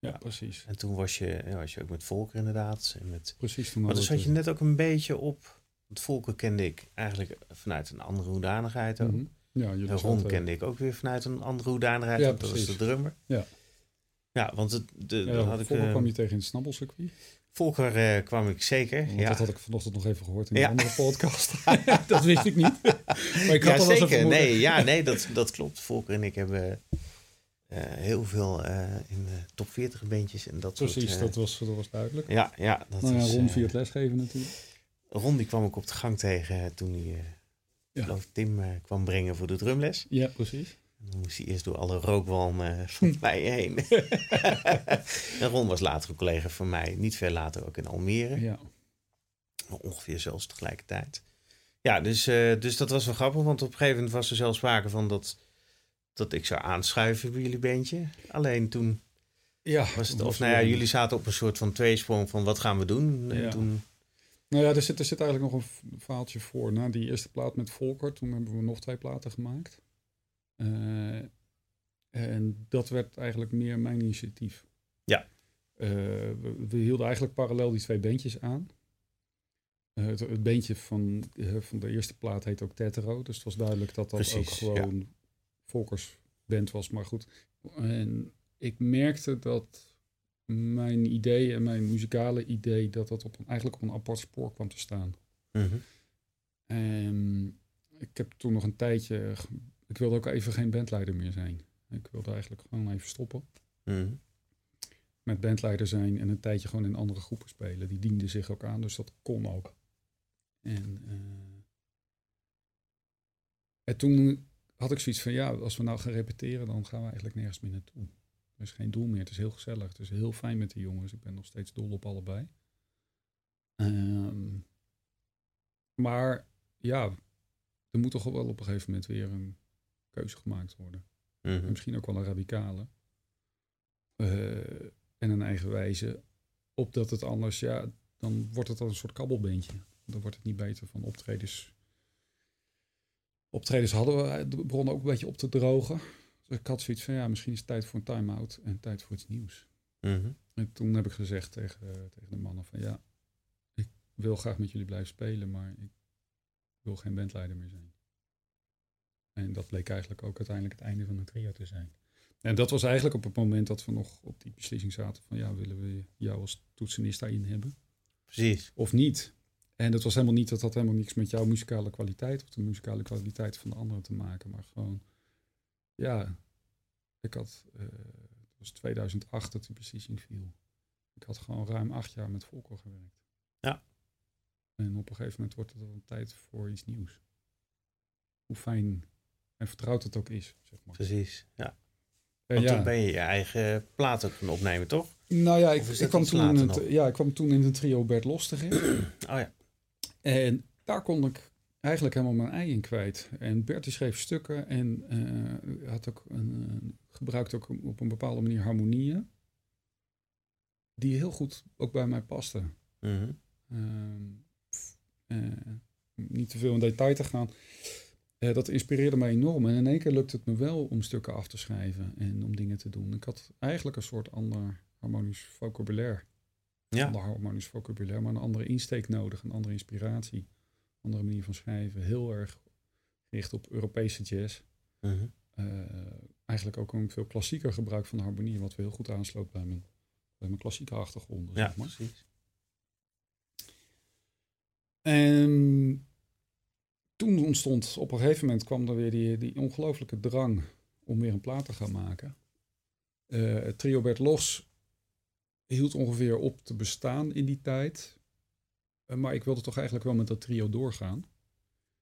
Ja, precies. En toen was je, was je ook met Volker inderdaad. En met, precies. maar dan zat je net ook een beetje op... Want Volker kende ik eigenlijk vanuit een andere hoedanigheid ook. Mm -hmm. Ja, jullie Ron kende ik ook weer vanuit een andere hoedanigheid. Ja, dat was de drummer. Ja. Ja, want het, de, ja, had ik... Volker uh, kwam je tegen in het snabbelcircuit. Volker uh, kwam ik zeker. Want ja. Dat had ik vanochtend nog even gehoord in een andere podcast. dat wist ik niet. maar ik had ja, zeker. Nee, ja, nee dat, dat klopt. Volker en ik hebben uh, heel veel uh, in de top 40 bandjes en dat Precies, soort, dat, was, dat was duidelijk. Ja, ja. Dat nou, ja is, Ron via het lesgeven natuurlijk. Ron die kwam ik op de gang tegen toen hij, Tim kwam brengen voor de drumles. Ja, precies. Dan moest hij eerst door alle rookwalmen van mij heen. en Ron was later een collega van mij. Niet veel later ook in Almere. Ja. Ongeveer zelfs tegelijkertijd. Ja, dus, uh, dus dat was wel grappig. Want op een gegeven moment was er zelfs sprake van dat, dat ik zou aanschuiven bij jullie bandje. Alleen toen ja, was het... Of nou ja, jullie zaten op een soort van tweesprong van wat gaan we doen? En ja. toen... Nou ja, er zit, er zit eigenlijk nog een verhaaltje voor. Na die eerste plaat met Volker, toen hebben we nog twee platen gemaakt. Uh, en dat werd eigenlijk meer mijn initiatief. Ja. Uh, we, we, hielden eigenlijk parallel die twee bandjes aan. Uh, het, het bandje van, van de eerste plaat heet ook Tetero. Dus het was duidelijk dat dat Precies, ook gewoon ja. Volkers band was. Maar goed. En ik merkte dat mijn idee en mijn muzikale idee... dat dat op een, eigenlijk op een apart spoor kwam te staan. Mm -hmm. En ik heb toen nog een tijdje ik wilde ook even geen bandleider meer zijn. Ik wilde eigenlijk gewoon even stoppen. Mm. Met bandleider zijn en een tijdje gewoon in andere groepen spelen. Die dienden zich ook aan, dus dat kon ook. En, uh, en toen had ik zoiets van, ja, als we nou gaan repeteren, dan gaan we eigenlijk nergens meer naartoe. Er is geen doel meer, het is heel gezellig. Het is heel fijn met de jongens. Ik ben nog steeds dol op allebei. Um, maar ja, er moet toch wel op een gegeven moment weer een keuze gemaakt worden. Mm -hmm. Misschien ook wel een radicale. Uh, en een eigen wijze. Opdat het anders, ja, dan wordt het al een soort kabbelbeentje. Dan wordt het niet beter van optredens. Optredens hadden we, de begonnen ook een beetje op te drogen. Dus ik had zoiets van, ja, misschien is het tijd voor een time-out en tijd voor iets nieuws. Mm -hmm. En toen heb ik gezegd tegen, uh, tegen de mannen van, ja, ik wil graag met jullie blijven spelen, maar ik wil geen bandleider meer zijn. En dat bleek eigenlijk ook uiteindelijk het einde van een trio te zijn. En dat was eigenlijk op het moment dat we nog op die beslissing zaten van ja, willen we jou als toetsenist daarin hebben? Precies. Of niet? En dat was helemaal niet, dat had helemaal niks met jouw muzikale kwaliteit of de muzikale kwaliteit van de anderen te maken, maar gewoon, ja, ik had, uh, het was 2008 dat die beslissing viel. Ik had gewoon ruim acht jaar met Volker gewerkt. Ja. En op een gegeven moment wordt het dan tijd voor iets nieuws. Hoe fijn en vertrouwd het ook is. Zeg maar. Precies, ja. Want ja. toen ben je je eigen plaat ook gaan opnemen, toch? Nou ja, ik, ik kwam, toen in het, ja, ik kwam toen in het trio Bert Los terecht. oh ja. En daar kon ik eigenlijk helemaal mijn ei in kwijt. En Bert die schreef stukken en uh, had ook een, uh, gebruikte ook op een bepaalde manier harmonieën. Die heel goed ook bij mij pasten. Mm -hmm. uh, niet te veel in detail te gaan. Uh, dat inspireerde mij enorm. En in één keer lukt het me wel om stukken af te schrijven en om dingen te doen. Ik had eigenlijk een soort ander harmonisch vocabulaire. Ja. Ander harmonisch vocabulaire, maar een andere insteek nodig, een andere inspiratie, een andere manier van schrijven. Heel erg gericht op Europese jazz. -hmm. uh, eigenlijk ook een veel klassieker gebruik van de harmonie, wat we heel goed aansloot bij mijn, bij mijn klassieke achtergrond. Ja, zeg maar. precies. En toen ontstond op een gegeven moment kwam er weer die, die ongelooflijke drang om weer een plaat te gaan maken. Uh, het trio Bert Los hield ongeveer op te bestaan in die tijd. Uh, maar ik wilde toch eigenlijk wel met dat trio doorgaan.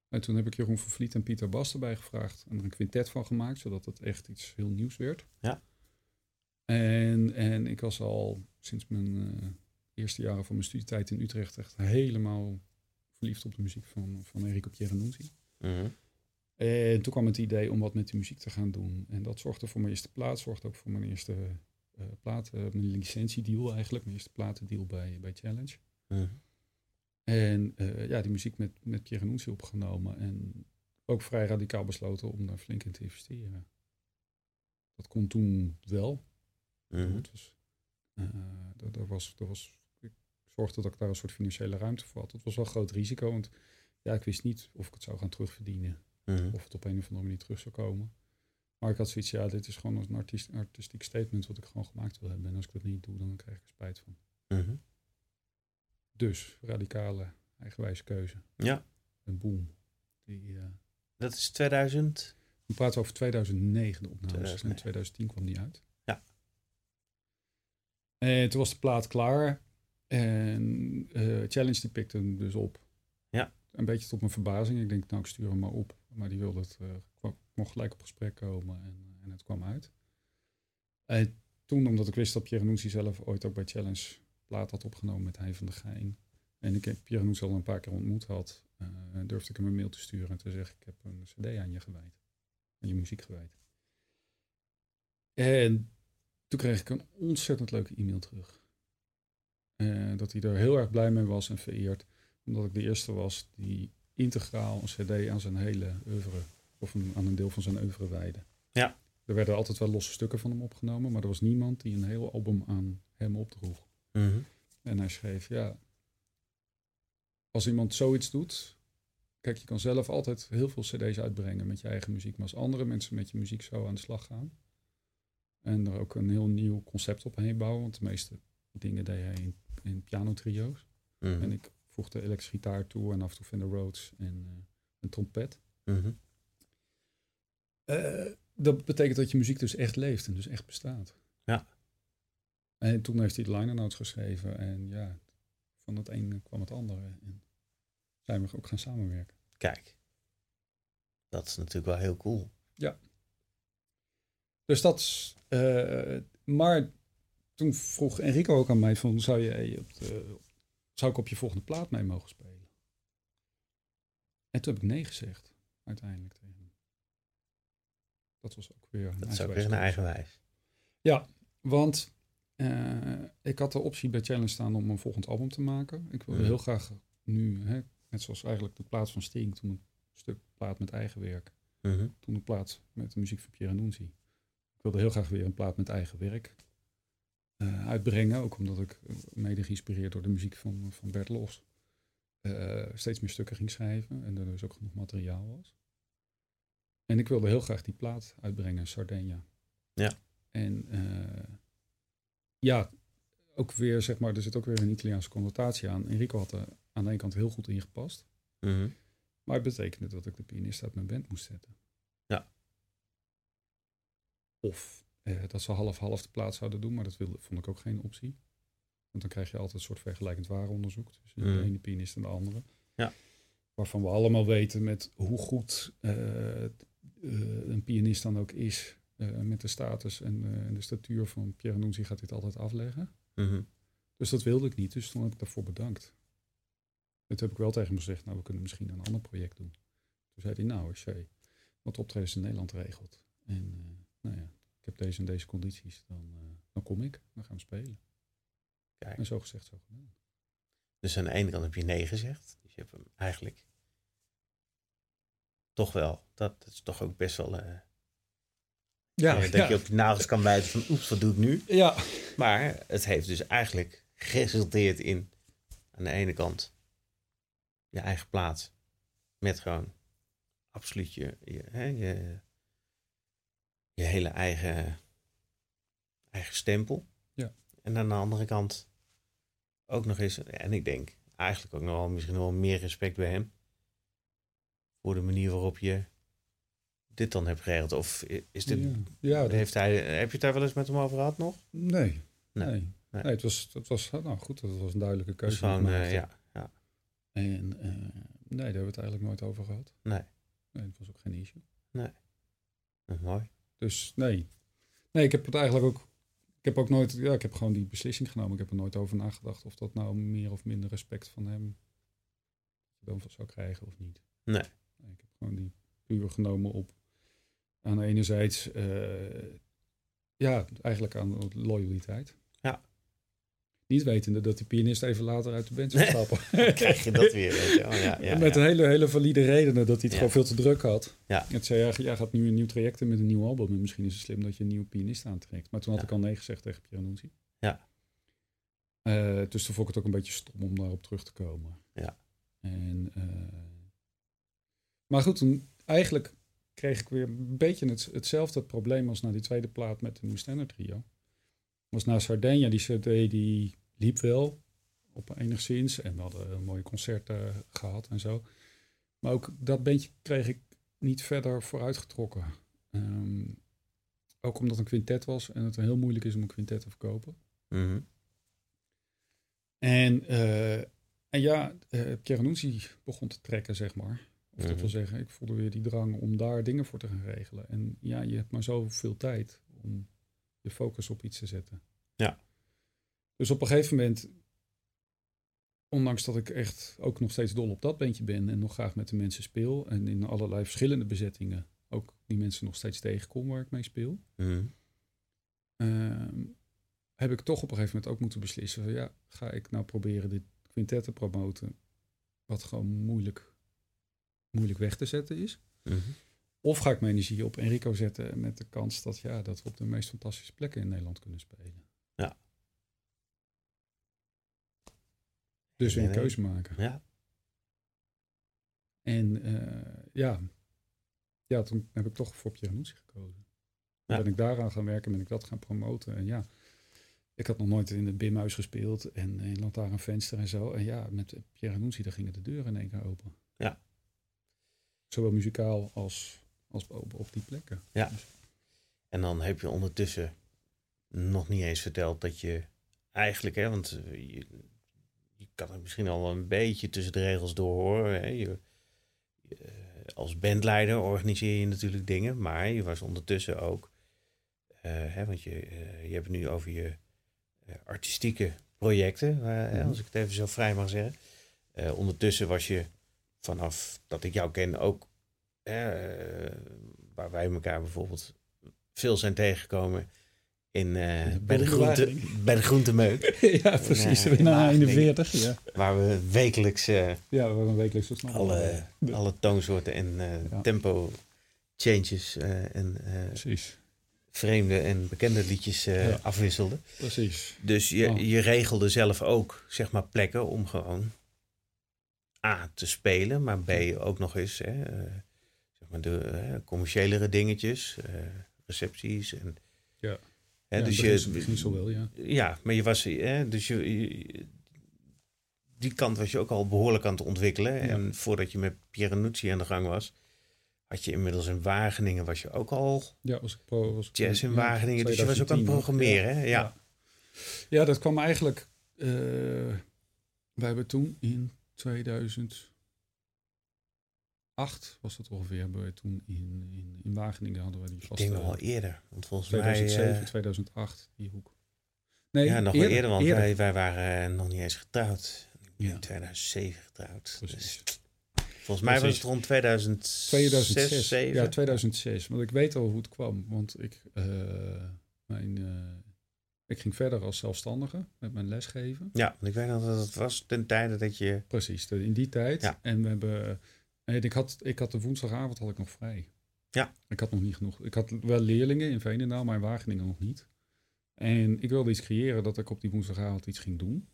En toen heb ik Jeroen van Vliet en Pieter Bas erbij gevraagd en er een quintet van gemaakt, zodat het echt iets heel nieuws werd. Ja. En, en ik was al sinds mijn eh, eerste jaren van mijn studietijd in Utrecht echt helemaal verliefd op de muziek van, van Enrico Pieranunzi. Mhm. En toen kwam het idee om wat met die muziek te gaan doen. En dat zorgde voor mijn eerste plaat, zorgde ook voor mijn eerste eh plaat, eh, mijn licentiedeal eigenlijk, mijn eerste platendeal bij, bij Challenge. Mhm. En eh, ja, die muziek met, met Pierre Nunzi opgenomen. En ook vrij radicaal besloten om daar flink in te investeren. Dat kon toen wel. Mhm. Het was, eh, dat, dat was, dat was, ik zorgde dat ik daar een soort financiële ruimte voor had. Het was wel een groot risico, want ja, ik wist niet of ik het zou gaan terugverdienen. Mhm. Of het op een of andere manier terug zou komen. Maar ik had zoiets, ja, dit is gewoon een artiest, artistiek statement wat ik gewoon gemaakt wil hebben. En als ik dat niet doe, dan krijg ik er spijt van. Mhm. Dus, radicale, eigenwijze keuze. Ja, En boom. Die, eh, dat is 2000. we praten over 2009 de opnames. 2009. In 2010 kwam die uit. Ja. En toen was de plaat klaar. En eh, Challenge die pikte hem dus op. Ja. Een beetje tot mijn verbazing. Ik denk, nou, ik stuur hem maar op. Maar die wilde het, eh, ik mocht gelijk op gesprek komen. En, en het kwam uit. En toen, omdat ik wist dat Pierre Noensi zelf ooit ook bij Challenge plaat had opgenomen met Hij van de Gein. En ik heb Pierre Noensi al een paar keer ontmoet had. eh, durfde ik hem een mail te sturen en te zeggen, ik heb een cd aan je gewijd. Aan je muziek gewijd. En toen kreeg ik een ontzettend leuke e-mail terug. Eh, dat hij er heel erg blij mee was en vereerd. Omdat ik de eerste was die integraal een cd aan zijn hele oeuvre, of een, aan een deel van zijn oeuvre wijde. Ja. Er werden altijd wel losse stukken van hem opgenomen, maar er was niemand die een heel album aan hem opdroeg. Mhm. En hij schreef, ja, als iemand zoiets doet, kijk, je kan zelf altijd heel veel cd's uitbrengen met je eigen muziek. Maar als andere mensen met je muziek zo aan de slag gaan en er ook een heel nieuw concept op heen bouwen, want de meeste dingen deed hij in, in pianotrio's. Mhm. En ik voegde elektrische gitaar toe en af en toe Fender Rhodes en eh, een trompet. Mhm. Eh, dat betekent dat je muziek dus echt leeft en dus echt bestaat. Ja. En toen heeft hij de liner notes geschreven en ja, van het ene kwam het andere. En zijn we ook gaan samenwerken. Kijk, dat is natuurlijk wel heel cool. Dus dat is, eh, maar toen vroeg Enrico ook aan mij van, zou, je op de, zou ik op je volgende plaat mee mogen spelen? En toen heb ik nee gezegd, uiteindelijk tegen hem. Dat was ook weer een Dat is ook weer een eigenwijs. Ja, want eh, ik had de optie bij Challenge staan om een volgend album te maken. Ik wilde heel graag nu, hè, net zoals eigenlijk de plaat van Sting, toen een stuk plaat met eigen werk. Mhm. Toen een plaat met de muziek van Pierre Nunzi. Ik wilde heel graag weer een plaat met eigen werk eh, uitbrengen. Ook omdat ik eh, mede geïnspireerd door de muziek van, van Bert Los eh, steeds meer stukken ging schrijven. En er dus ook genoeg materiaal was. En ik wilde heel graag die plaat uitbrengen, Sardinia. Ja. En ja, ook weer, zeg maar, er zit ook weer een Italiaanse connotatie aan. Enrico had er aan de ene kant heel goed ingepast. Mhm. Maar het betekende dat ik de pianist uit mijn band moest zetten. Ja. Of dat ze half-half de plaats zouden doen, maar dat wilde, vond ik ook geen optie. Want dan krijg je altijd een soort vergelijkend waaronderzoek tussen Mm. de ene pianist en de andere. Ja. Waarvan we allemaal weten met hoe goed eh, eh, een pianist dan ook is. eh, met de status en, eh, en de statuur van Pierre Nunzi gaat dit altijd afleggen. Mhm. Dus dat wilde ik niet, dus toen heb ik daarvoor bedankt. En toen heb ik wel tegen hem gezegd, nou, we kunnen misschien een ander project doen. Toen zei hij, nou, als jij wat optredens in Nederland regelt en eh, nou ja, heb deze en deze condities, dan, eh, dan kom ik, dan gaan we spelen. Kijk. En zo gezegd, zo gedaan. Dus aan de ene kant heb je nee gezegd. Dus je hebt hem eigenlijk toch wel. Dat, dat is toch ook best wel. eh, eh, dat je op je nagels kan bijten van oeps, wat doe ik nu? ja. Maar het heeft dus eigenlijk geresulteerd in aan de ene kant je eigen plaats. Met gewoon absoluut je, je, hè, je, je hele eigen, eigen stempel. Ja. En aan de andere kant ook nog eens, en ik denk eigenlijk ook nog wel misschien wel meer respect bij hem. Voor de manier waarop je dit dan hebt geregeld. Of is dit, ja, ja dat- heeft hij, heb je het daar wel eens met hem over gehad nog? nee. Nee. Nee. Nee. het, was, het was, nou goed, dat was een duidelijke keuze. eh, ja, ja. En eh, Nee, daar hebben we het eigenlijk nooit over gehad. Nee. Nee, dat was ook geen issue. Oh, mooi. Dus nee. Nee, ik heb het eigenlijk ook. Ik heb ook nooit. Ja, ik heb gewoon die beslissing genomen. Ik heb er nooit over nagedacht of dat nou meer of minder respect van hem dan zou krijgen of niet. Nee. ik heb gewoon die puur genomen op. Aan enerzijds. eh, ja, eigenlijk aan loyaliteit. Niet wetende dat die pianist even later uit de band zou Nee. stappen. Krijg je dat weer, weet je wel. Ja, ja, met ja. hele, hele valide redenen dat hij het gewoon veel te druk had. Ja. Het zei, ja, jij gaat nu een nieuw traject in met een nieuw album. En misschien is het slim dat je een nieuwe pianist aantrekt. Maar toen had ik al nee gezegd tegen Pierre Nunzi. Ja. Eh, dus toen vond ik het ook een beetje stom om daarop terug te komen. Ja. En, eh, maar goed, toen eigenlijk kreeg ik weer een beetje het, hetzelfde probleem als na die tweede plaat met de New Standard Trio. Was na Sardinia, die CD die liep wel op enigszins. En we hadden een mooie concerten gehad en zo. Maar ook dat bandje kreeg ik niet verder vooruitgetrokken. Ehm, ook omdat het een quintet was en het heel moeilijk is om een quintet te verkopen. Mhm. En, eh, en ja, uh, Pierre begon te trekken, zeg maar. Of dat Mhm. wil zeggen, ik voelde weer die drang om daar dingen voor te gaan regelen. En ja, je hebt maar zoveel tijd om je focus op iets te zetten. Ja. Dus op een gegeven moment, ondanks dat ik echt ook nog steeds dol op dat bandje ben en nog graag met de mensen speel en in allerlei verschillende bezettingen ook die mensen nog steeds tegenkom waar ik mee speel, Mhm. ehm, heb ik toch op een gegeven moment ook moeten beslissen: van, ja, ga ik nou proberen dit quintet te promoten, wat gewoon moeilijk, moeilijk weg te zetten is. Mhm. Of ga ik mijn energie op Enrico zetten met de kans dat, ja, dat we op de meest fantastische plekken in Nederland kunnen spelen. Ja. Dus weer een Nee, nee. keuze maken. Ja. En eh, ja. ja, toen heb ik toch voor Pierre Nunzi gekozen. Ja. Ben ik daaraan gaan werken, ben ik dat gaan promoten. En ja, ik had nog nooit in het Bimhuis gespeeld en in Lantaarn Venster en zo. En ja, met Pierre Nunzi, daar gingen de deuren in één keer open. Ja. Zowel muzikaal als, als op, op die plekken. Ja. En dan heb je ondertussen nog niet eens verteld dat je eigenlijk, hè, want eh, je, je kan het misschien al een beetje tussen de regels door horen. Hè. Je, je, eh, als bandleider organiseer je natuurlijk dingen, maar je was ondertussen ook, eh, hè, want je, je hebt het nu over je artistieke projecten, waar, hè, Mhm. als ik het even zo vrij mag zeggen. Ondertussen was je vanaf dat ik jou ken ook, eh, waar wij elkaar bijvoorbeeld veel zijn tegengekomen in, eh, de bij, de groente, bij de groentemeuk, ja, precies. in We na Wageningen. 41. Ja, waar we wekelijks eh, ja we wekelijks alle, alle toonsoorten en eh, Ja. tempo changes eh, en eh, Precies, vreemde en bekende liedjes eh, Ja. afwisselden. precies. Dus je, Oh. je regelde zelf ook zeg maar plekken om gewoon A te spelen, maar B ook nog eens hè, eh, maar de eh, commerciëlere dingetjes, eh, recepties en Ja. Hè, ja, dus je, beginsel wel, ja. ja, maar je was, hè, dus je, je- die kant was je ook al behoorlijk aan het ontwikkelen. En voordat je met Pierre Nucci aan de gang was, had je inmiddels in Wageningen, was je ook al Ja, was ik pro. Was ik, jazz in ja, Wageningen. Dus je was ook aan het 2010 programmeren, hè? Ja. Ja. Ja, dat kwam eigenlijk. eh wij hebben toen in 2008 was het ongeveer. Toen in, in, in Wageningen hadden we die Ik vaste. denk nog wel eerder. Want volgens 2007, mij... eh, 2008, die hoek. Nee, ja, nog wel eerder, want Wij, wij waren eh, nog niet eens getrouwd. Ik ben Ja. in 2007 getrouwd. Precies. Dus volgens mij was het rond 2006, 2006. 2007. Ja, 2006. Want ik weet al hoe het kwam. Want ik, eh, mijn, ik ging verder als zelfstandige met mijn lesgeven. Ja, want ik weet nog dat het was ten tijde dat je... Precies, in die tijd. Ja. En we hebben. Ik had, ik had de woensdagavond had ik nog vrij. Ja. Ik had nog niet genoeg. Ik had wel leerlingen in Veenendaal, maar in Wageningen nog niet. En ik wilde iets creëren dat ik op die woensdagavond iets ging doen.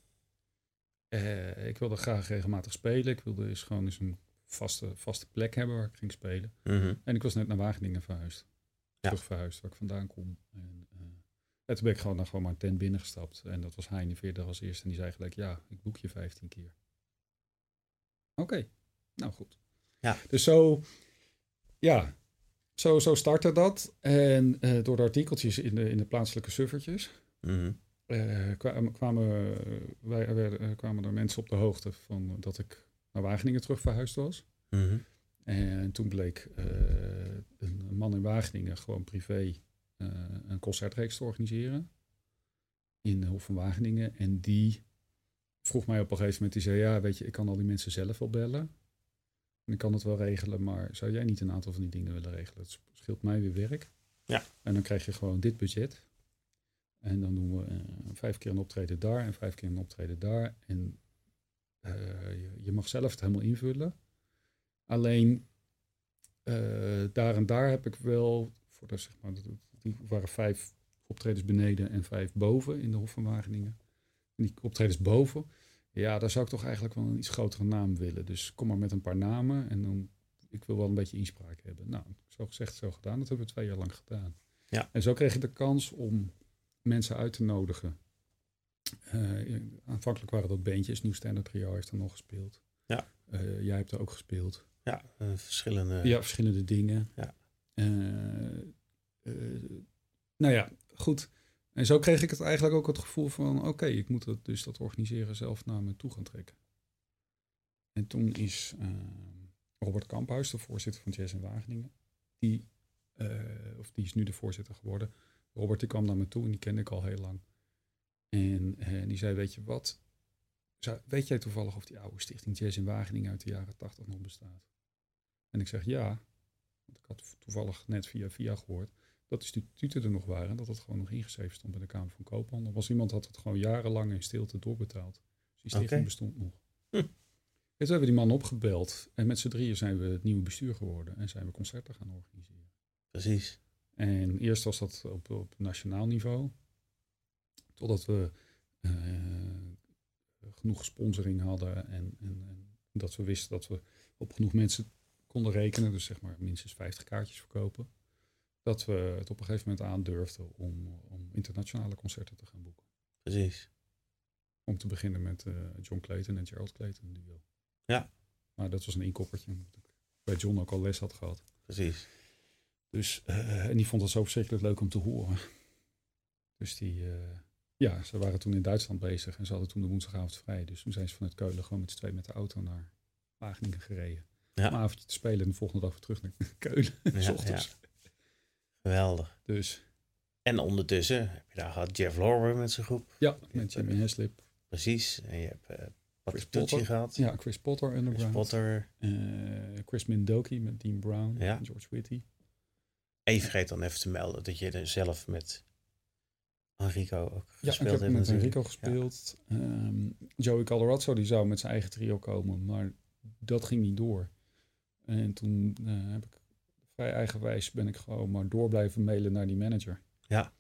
Eh, ik wilde graag regelmatig spelen. Ik wilde eens gewoon eens een vaste, vaste plek hebben waar ik ging spelen. Mhm. En ik was net naar Wageningen verhuisd. Ja. Terug verhuisd, waar ik vandaan kom. En, eh, en toen ben ik gewoon naar gewoon maar een tent binnengestapt. En dat was Heine Veerder als eerste. En die zei gelijk, ja, ik boek je 15 keer. Oké, nou goed. Ja. Dus zo, ja, zo, zo startte dat. En eh, door de artikeltjes in de, in de plaatselijke suffertjes... Mhm. eh, kwamen, kwamen, wij, werden, eh, kwamen er mensen op de hoogte van dat ik naar Wageningen terug verhuisd was. Mhm. En toen bleek eh, een man in Wageningen gewoon privé eh, een concertreeks te organiseren. In de Hof van Wageningen. En die vroeg mij op een gegeven moment, die zei, ja, weet je, ik kan al die mensen zelf wel bellen. En ik kan het wel regelen, maar zou jij niet een aantal van die dingen willen regelen? Het scheelt mij weer werk. Ja. En dan krijg je gewoon dit budget. En dan doen we eh, vijf keer een optreden daar en vijf keer een optreden daar. En eh, je, je mag zelf het helemaal invullen. Alleen eh, daar en daar heb ik wel, voor de, zeg maar, die waren vijf optredens beneden en vijf boven in de Hof van Wageningen. En die optredens boven, ja, daar zou ik toch eigenlijk wel een iets grotere naam willen. Dus kom maar met een paar namen en dan, ik wil wel een beetje inspraak hebben. Nou, zo gezegd, zo gedaan. Dat hebben we twee jaar lang gedaan. Ja. En zo kreeg ik de kans om mensen uit te nodigen. Eh, aanvankelijk waren dat bandjes. Nieuw Standard Trio heeft er nog gespeeld. Ja. Eh, jij hebt er ook gespeeld. Ja, eh, verschillende. Ja, verschillende dingen. Ja. Nou ja, goed. En zo kreeg ik het eigenlijk ook het gevoel van... oké, ik moet het, dus dat organiseren zelf naar me toe gaan trekken. En toen is eh, Robert Kamphuis, de voorzitter van Jazz in Wageningen... Die, eh, of die is nu de voorzitter geworden. Robert die kwam naar me toe en die kende ik al heel lang. En eh, die zei, weet je wat... Zou, weet jij toevallig of die oude stichting Jazz in Wageningen uit de jaren tachtig nog bestaat? En ik zeg ja, want ik had toevallig net via via gehoord dat de statuten er nog waren en dat het gewoon nog ingeschreven stond bij de Kamer van Koophandel. Was iemand had het gewoon jarenlang in stilte doorbetaald. Dus die stichting bestond nog. Hm. En toen hebben we die man opgebeld en met z'n drieën zijn we het nieuwe bestuur geworden en zijn we concerten gaan organiseren. Precies. En eerst was dat op, op nationaal niveau. Totdat we eh, genoeg sponsoring hadden en, en, en dat we wisten dat we op genoeg mensen konden rekenen. Dus zeg maar minstens 50 kaartjes verkopen. Dat we het op een gegeven moment aandurfden om, om internationale concerten te gaan boeken. Precies. Om te beginnen met eh, John Clayton en Gerald Clayton duo. Ja. Maar dat was een inkoppertje. omdat ik bij John ook al les had gehad. Precies. Dus, eh, en die vond het zo verschrikkelijk leuk om te horen. Dus die, eh, ja, ze waren toen in Duitsland bezig en ze hadden toen de woensdagavond vrij. Dus toen zijn ze vanuit Keulen gewoon met z'n twee met de auto naar Wageningen gereden. Ja. Om een avondje te spelen en de volgende dag weer terug naar Keulen. Ja, s ochtends. Geweldig. Dus En ondertussen heb je daar gehad Jeff Lorber met zijn groep. ja, met Jimmy Heslip. Precies. En je hebt uh, Chris Potter. gehad. Ja, Chris Potter Chris Underground. Potter. Eh, Chris Mindoki met Dean Brown. Ja. en George Whitty. En je vergeet dan even te melden dat je er zelf met Enrico ook Ja, ik gespeeld heb hebt met natuurlijk. Enrico gespeeld. Ehm, Joey Colorazzo die zou met zijn eigen trio komen, maar dat ging niet door. En toen eh, heb ik vrij eigenwijs ben ik gewoon maar door blijven mailen naar die manager. Ja.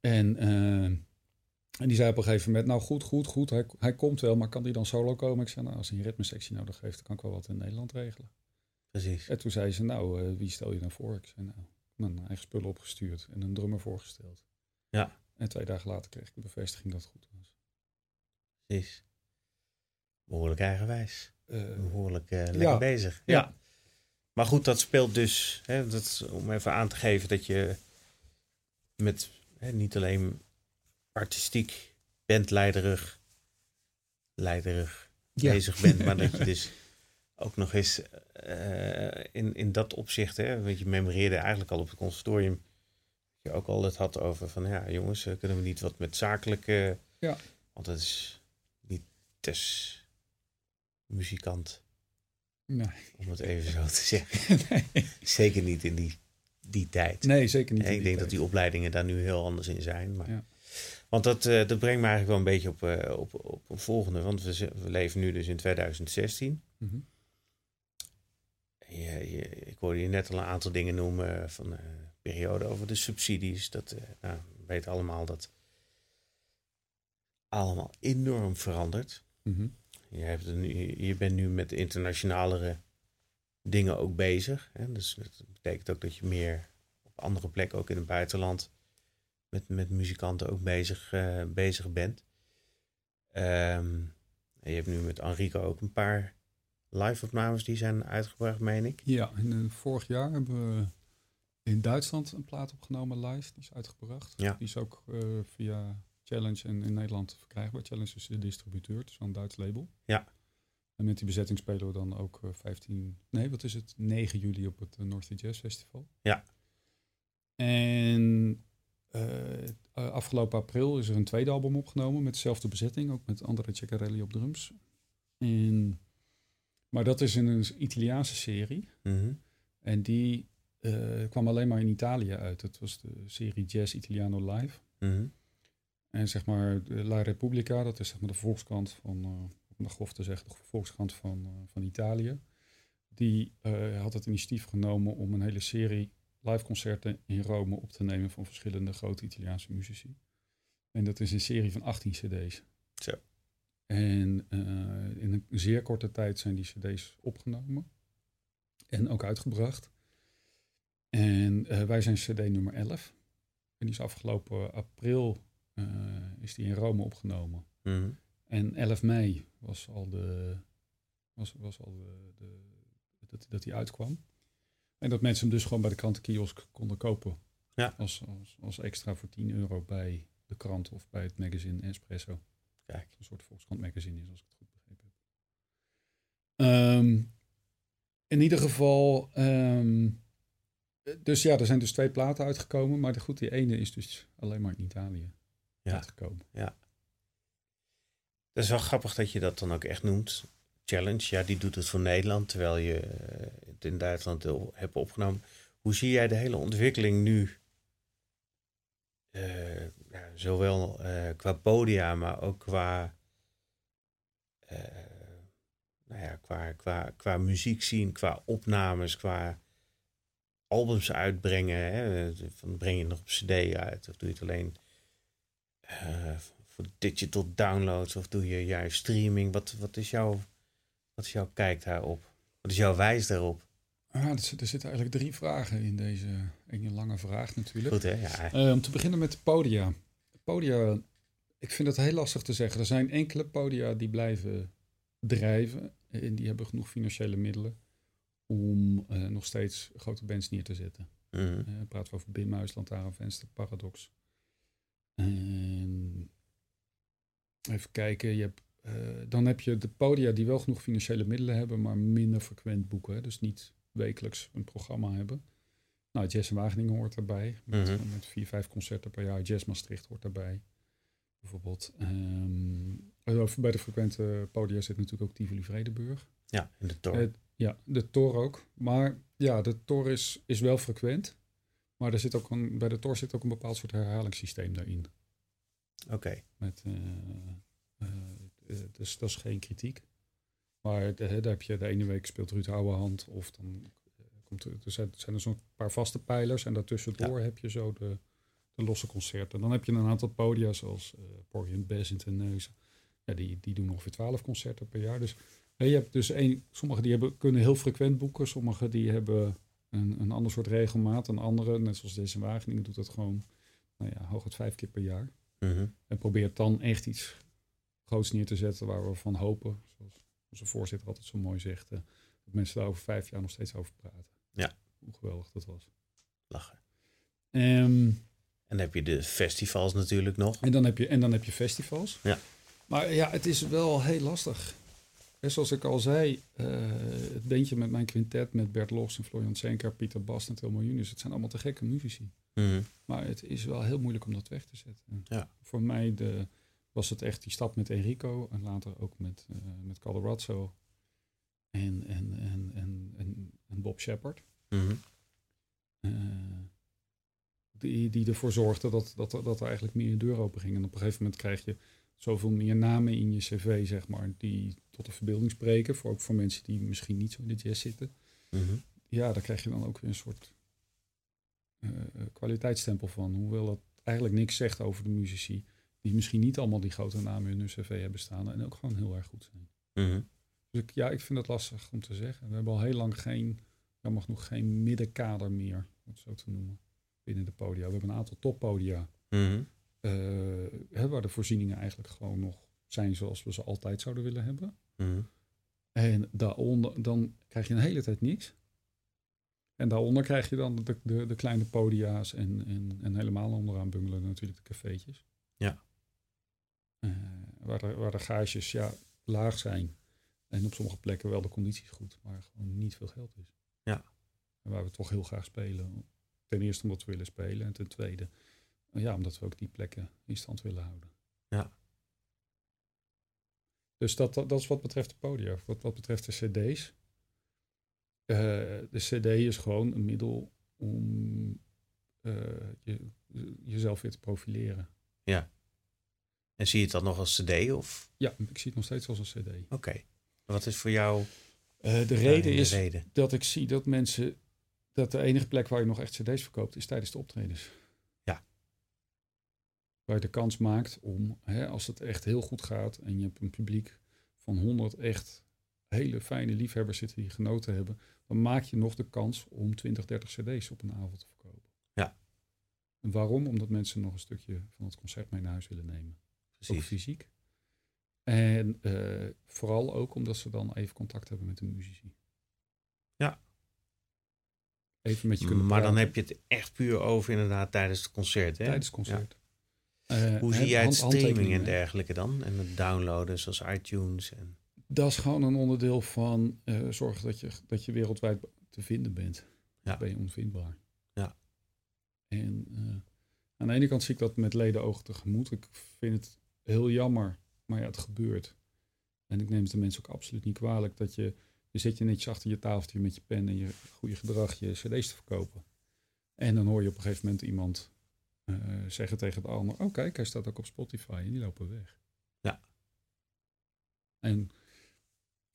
En, eh, en die zei op een gegeven moment, nou goed, goed, goed, hij, hij komt wel, maar kan die dan solo komen? Ik zei, nou als hij een ritmesectie nodig heeft, dan kan ik wel wat in Nederland regelen. Precies. En toen zei ze, nou, eh, wie stel je dan voor? Ik zei, nou, mijn eigen spullen opgestuurd en een drummer voorgesteld. Ja. En twee dagen later kreeg ik de bevestiging dat het goed was. Precies. Behoorlijk eigenwijs. Eh, Behoorlijk eh, lekker ja. bezig. Ja. Maar goed, dat speelt dus, hè, dat om even aan te geven dat je met hè, niet alleen artistiek, bandleiderig, leiderig Ja. bezig bent, maar dat je dus ook nog eens eh, in, in dat opzicht, hè, want je memoreerde eigenlijk al op het conservatorium, dat je ook al het had over van, ja jongens, eh, kunnen we niet wat met zakelijke, Ja. want dat is niet des muzikant, nee. om het even zo te zeggen. nee. Zeker niet in die, die tijd. nee, zeker niet. Ik denk dat die opleidingen daar nu heel anders in zijn. Maar, Ja. Want dat, eh, dat brengt me eigenlijk wel een beetje op, eh, op, op een volgende. Want we, leven nu dus in 2016. Mhm. Je, je, ik hoorde je net al een aantal dingen noemen van de periode over de subsidies. Dat, eh, nou, we weten allemaal dat allemaal enorm verandert. Mhm. Je, hebt nu, je bent nu met internationalere dingen ook bezig. Hè? Dus dat betekent ook dat je meer op andere plekken, ook in het buitenland, met, met muzikanten ook bezig, eh, bezig bent. Ehm, je hebt nu met Enrico ook een paar live-opnames die zijn uitgebracht, meen ik. Ja, en eh, vorig jaar hebben we in Duitsland een plaat opgenomen live. Die is uitgebracht. Ja. Die is ook eh, via Challenge en in Nederland verkrijgbaar. Challenge is de distributeur, het is wel een Duits label. Ja. En met die bezetting spelen we dan ook eh, 15, nee, wat is het? 9 juli op het uh, North Sea Jazz Festival. Ja. En uh, afgelopen april is er een tweede album opgenomen met dezelfde bezetting, ook met André Ceccarelli op drums. En, maar dat is in een Italiaanse serie. Mm En die uh, kwam alleen maar in Italië uit. Het was de serie Jazz Italiano Live. -hmm. En zeg maar La Repubblica, dat is zeg maar de volkskrant van, uh, om de grof te zeggen, de volkskrant van, uh, van Italië. Die had het initiatief genomen om een hele serie live concerten in Rome op te nemen van verschillende grote Italiaanse muzici. En dat is een serie van 18 cd's. Zo. En in een zeer korte tijd zijn die cd's opgenomen en ook uitgebracht. En uh, wij zijn CD nummer 11. En die is afgelopen april is die in Rome opgenomen. Mm -hmm. En 11 mei was al de. Was, was al de, de, dat, dat die uitkwam. En dat mensen hem dus gewoon bij de krantenkiosk konden kopen. Ja. Als, als, als extra voor 10 euro bij de krant of bij het magazine Espresso. Kijk. Een soort Volkskrant magazine is, als ik het goed begrepen heb. Um, in ieder geval. Um, dus ja, er zijn dus twee platen uitgekomen. Maar de, goed, die ene is dus alleen maar in Italië ja. Ja. Dat is wel grappig dat je dat dan ook echt noemt. Challenge, ja, die doet het voor Nederland, terwijl je het in Duitsland hebt opgenomen. Hoe zie jij de hele ontwikkeling nu? Uh, ja, zowel uh, qua podia, maar ook qua, uh, nou ja, qua, qua, qua muziek zien, qua opnames, qua albums uitbrengen. Hè? Van breng je nog op CD uit of doe je het alleen uh, voor digital downloads of doe je juist streaming? Wat, wat, is jouw, wat is jouw kijk daarop? Wat is jouw wijs daarop? Ah, er, er zitten eigenlijk drie vragen in deze ene lange vraag natuurlijk. Goed hè? Ja. Uh, om te beginnen met de podia. Podia, ik vind het heel lastig te zeggen. Er zijn enkele podia die blijven drijven en die hebben genoeg financiële middelen om uh, nog steeds grote bands neer te zetten. Mm -hmm. Uh, praten we over Bimhuis, Lantaarnvenster, Paradox. En even kijken, je hebt, uh, dan heb je de podia die wel genoeg financiële middelen hebben, maar minder frequent boeken. Hè? Dus niet wekelijks een programma hebben. Nou, Jazz in Wageningen hoort erbij. Met, mm -hmm. met vier, vijf concerten per jaar. Jazz Maastricht hoort erbij. Bijvoorbeeld. Um, bij de frequente podia zit natuurlijk ook Tivoli Vredenburg. Ja, de Tor. Ja, de Tor ook. Maar ja, de Tor is, is wel frequent. Maar er zit ook een, bij de Tor zit ook een bepaald soort herhalingssysteem daarin. Oké. Okay. Met, uh, uh, dus dat is geen kritiek. Maar de, daar heb je de ene week speelt Ruud Ouwehand. Of dan komt er, er zijn, zijn er zo'n paar vaste pijlers. En daartussendoor ja. heb je zo de, de losse concerten. Dan heb je een aantal podia zoals uh, Porgy Bessent en Neuzen. Ja, die, die doen ongeveer twaalf concerten per jaar. Dus je hebt dus een, sommigen die hebben, kunnen heel frequent boeken, sommigen die hebben een, een ander soort regelmaat. Een andere, net zoals deze in Wageningen, doet dat gewoon nou ja, hooguit vijf keer per jaar. -hmm. En probeert dan echt iets groots neer te zetten waar we van hopen, zoals onze voorzitter altijd zo mooi zegt, uh, dat mensen daar over vijf jaar nog steeds over praten. Ja. Hoe geweldig dat was. Lachen. Um, en dan heb je de festivals natuurlijk nog. En dan heb je, en dan heb je festivals. Ja. Maar ja, het is wel heel lastig. En zoals ik al zei, uh, het bandje met mijn quintet, met Bert Los en Florian Senker, Pieter Bast en Tilmo Junius, het zijn allemaal te gekke muzici. Mm -hmm. Maar het is wel heel moeilijk om dat weg te zetten. Ja. Voor mij de, was het echt die stap met Enrico en later ook met, uh, met Calderazzo en, en, en, en, en, en Bob Shepard. Mm -hmm. uh, die, die ervoor zorgde dat, dat, dat er eigenlijk meer een deur open ging. En op een gegeven moment krijg je zoveel meer namen in je cv, zeg maar, die tot de verbeelding spreken. Voor, ook voor mensen die misschien niet zo in de jazz zitten. Mm -hmm. Ja, daar krijg je dan ook weer een soort uh, kwaliteitsstempel van. Hoewel dat eigenlijk niks zegt over de muzici. Die misschien niet allemaal die grote namen in hun cv hebben staan. En ook gewoon heel erg goed zijn. Mm -hmm. Dus ik, ja, ik vind het lastig om te zeggen. We hebben al heel lang geen, jammer genoeg, geen middenkader meer. Om het zo te noemen. Binnen de podia. We hebben een aantal toppodia. Mm -hmm. Uh, waar de voorzieningen eigenlijk gewoon nog zijn zoals we ze altijd zouden willen hebben. Mm -hmm. En daaronder, dan krijg je een hele tijd niks. En daaronder krijg je dan de, de, de kleine podia's en, en, en helemaal onderaan bungelen natuurlijk de cafeetjes. Ja. Uh, waar, de, waar de gages ja, laag zijn. En op sommige plekken wel de condities goed, maar gewoon niet veel geld is. Ja. En waar we toch heel graag spelen. Ten eerste omdat we willen spelen. En ten tweede, ja, omdat we ook die plekken in stand willen houden. Ja. Dus dat, dat, dat is wat betreft de podia. Wat, wat betreft de cd's. Eh, de cd is gewoon een middel om eh, je, jezelf weer te profileren. Ja. En zie je het dan nog als cd? Of? Ja, ik zie het nog steeds als een cd. Oké. Wat is voor jou Eh, de reden de is reden? dat ik zie dat mensen... dat de enige plek waar je nog echt cd's verkoopt... is tijdens de optredens. Waar je de kans maakt om, hè, als het echt heel goed gaat... en je hebt een publiek van 100 echt hele fijne liefhebbers zitten die genoten hebben... dan maak je nog de kans om 20, 30 cd's op een avond te verkopen. Ja. En waarom? Omdat mensen nog een stukje van het concert mee naar huis willen nemen. Ook Precies. fysiek. En eh, vooral ook omdat ze dan even contact hebben met de muzici. Ja. Even met je kunnen Maar dan heb je het echt puur over inderdaad tijdens het concert. Hè? tijdens het concert. Eh, Hoe zie jij het streaming en dergelijke dan? En het downloaden zoals iTunes. En... Dat is gewoon een onderdeel van eh zorgen dat je, dat je wereldwijd te vinden bent. Ja. Ben je onvindbaar. Ja. En eh, aan de ene kant zie ik dat met leden ogen tegemoet. Ik vind het heel jammer, maar ja, het gebeurt. En ik neem het de mensen ook absoluut niet kwalijk dat je, je zit je netjes achter je tafeltje met je pen en je goede gedrag je cd's te verkopen. En dan hoor je op een gegeven moment iemand eh, zeggen tegen de ander, oh kijk, hij staat ook op Spotify en die lopen weg. Ja. En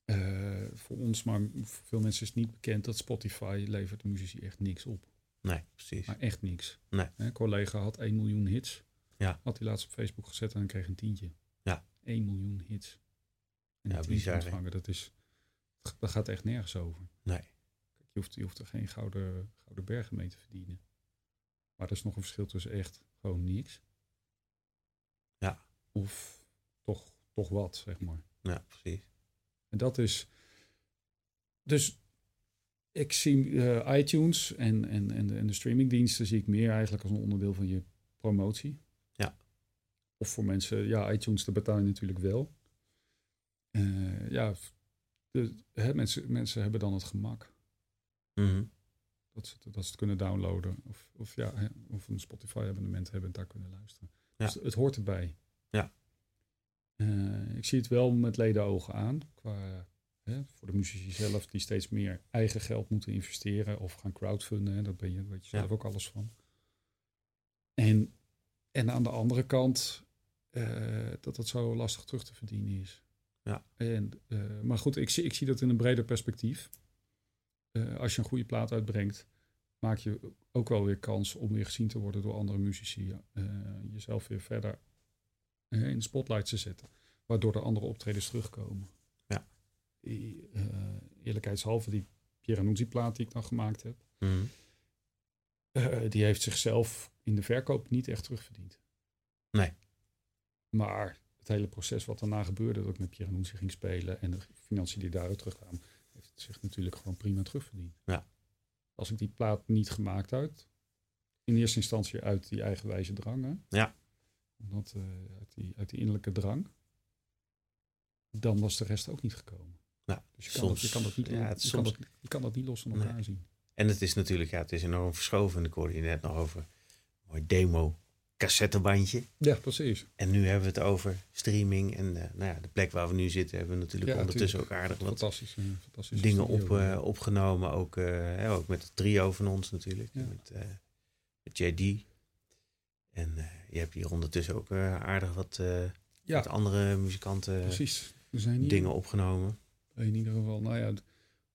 eh, voor ons, maar voor veel mensen is het niet bekend dat Spotify levert de muzici echt niks op. Nee, precies. Maar echt niks. Nee. Hè, Een collega had 1 miljoen hits. Ja. Had hij laatst op Facebook gezet en dan kreeg een tientje. Ja. 1 miljoen hits. En Ja, bizar, ontvangen, dat is, dat gaat echt nergens over. Nee. Kijk, je, hoeft, je hoeft er geen gouden, gouden bergen mee te verdienen. Maar er is nog een verschil tussen echt gewoon niks. Ja. Of toch, toch wat, zeg maar. Ja, precies. En dat is. Dus ik zie eh, iTunes en, en, en, de, en de streamingdiensten zie ik meer eigenlijk als een onderdeel van je promotie. Ja. Of voor mensen, ja, iTunes, daar betaal je natuurlijk wel. Eh, ja, de, hè, mensen, mensen hebben dan het gemak Mhm. Dat ze, het- dat ze het kunnen downloaden. Of, of, ja, of een Spotify-abonnement hebben en daar kunnen luisteren. Ja. Dus het hoort erbij. Ja. Eh, ik zie het wel met ledenogen aan. Qua, hè, voor de muzici zelf die steeds meer eigen geld moeten investeren of gaan crowdfunden. Hè, dat ben je, daar weet je Ja. zelf ook alles van. En, en aan de andere kant eh, dat het zo lastig terug te verdienen is. Ja. En, eh, maar goed, ik zie, ik zie dat in een breder perspectief. Eh, als je een goede plaat uitbrengt, maak je ook wel weer kans om weer gezien te worden door andere muzici. eh, jezelf weer verder eh, in de spotlight te zetten. Waardoor er andere optredens terugkomen. Ja. Eerlijkheidshalve, die Pierre Nuzzi plaat die ik dan gemaakt heb. Mhm. die heeft zichzelf in de verkoop niet echt terugverdiend. Nee. Maar het hele proces wat daarna gebeurde, dat ik met Pierre Nuzzi ging spelen en de financiën die daaruit terugkwamen, zich natuurlijk gewoon prima terugverdiend. Ja. Als ik die plaat niet gemaakt had, in eerste instantie uit die eigenwijze drang, hè? Ja. Omdat, eh, uit, die, uit die innerlijke drang, dan was de rest ook niet gekomen. Ja, Dus je kan, dat, je soms- kan dat niet, ja, het je, soms- kan dat, je kan dat niet los van elkaar Nee. zien. En het is natuurlijk, ja, het is enorm verschoven. Ik hoorde je net nog over een mooi demo cassettebandje. Ja, precies. En nu hebben we het over streaming. En eh, nou ja, de plek waar we nu zitten hebben we natuurlijk Ja, ondertussen ook aardig wat Fantastisch. eh, fantastisch dingen op, eh, opgenomen. Ook, hè, ook met het trio van ons natuurlijk. Ja. Met, met JD. En je hebt hier ondertussen ook aardig wat andere muzikanten precies. Er zijn hier dingen opgenomen. in ieder geval, nou ja,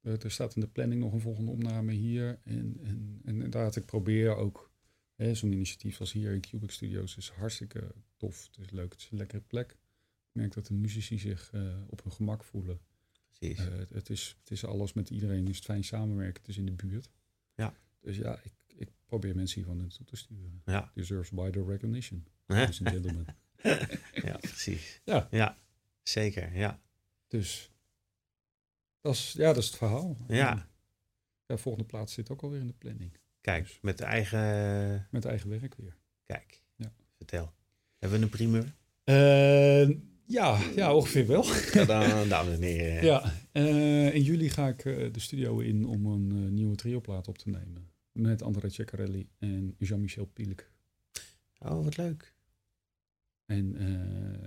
er staat in de planning nog een volgende opname hier. En, en, en inderdaad, ik probeer ook, zo'n initiatief als hier in Cubic Studios is hartstikke tof. Het is leuk, het is een lekkere plek. Ik merk dat de muzici zich eh, op hun gemak voelen. Precies. Eh, het, is, het is alles met iedereen, is het fijn samenwerken, het is in de buurt. Ja. Dus ja, ik, ik probeer mensen hiervan naartoe te sturen. ja. Deserves wider recognition, ladies and gentlemen. ja, precies. Ja. ja, zeker. Ja. Dus dat is, ja, dat is het verhaal. Ja. Ja, volgende plaats zit ook alweer in de planning. Kijk, met eigen. Met eigen werk weer. Kijk, Ja. vertel. Hebben we een primeur? Eh, Ja, ja, ongeveer wel. Ja, dan, dames en heren. Ja, uh, in juli ga ik de studio in om een nieuwe trioplaat op te nemen. Met André Ceccarelli en Jean-Michel Pielek. Oh, wat leuk. En,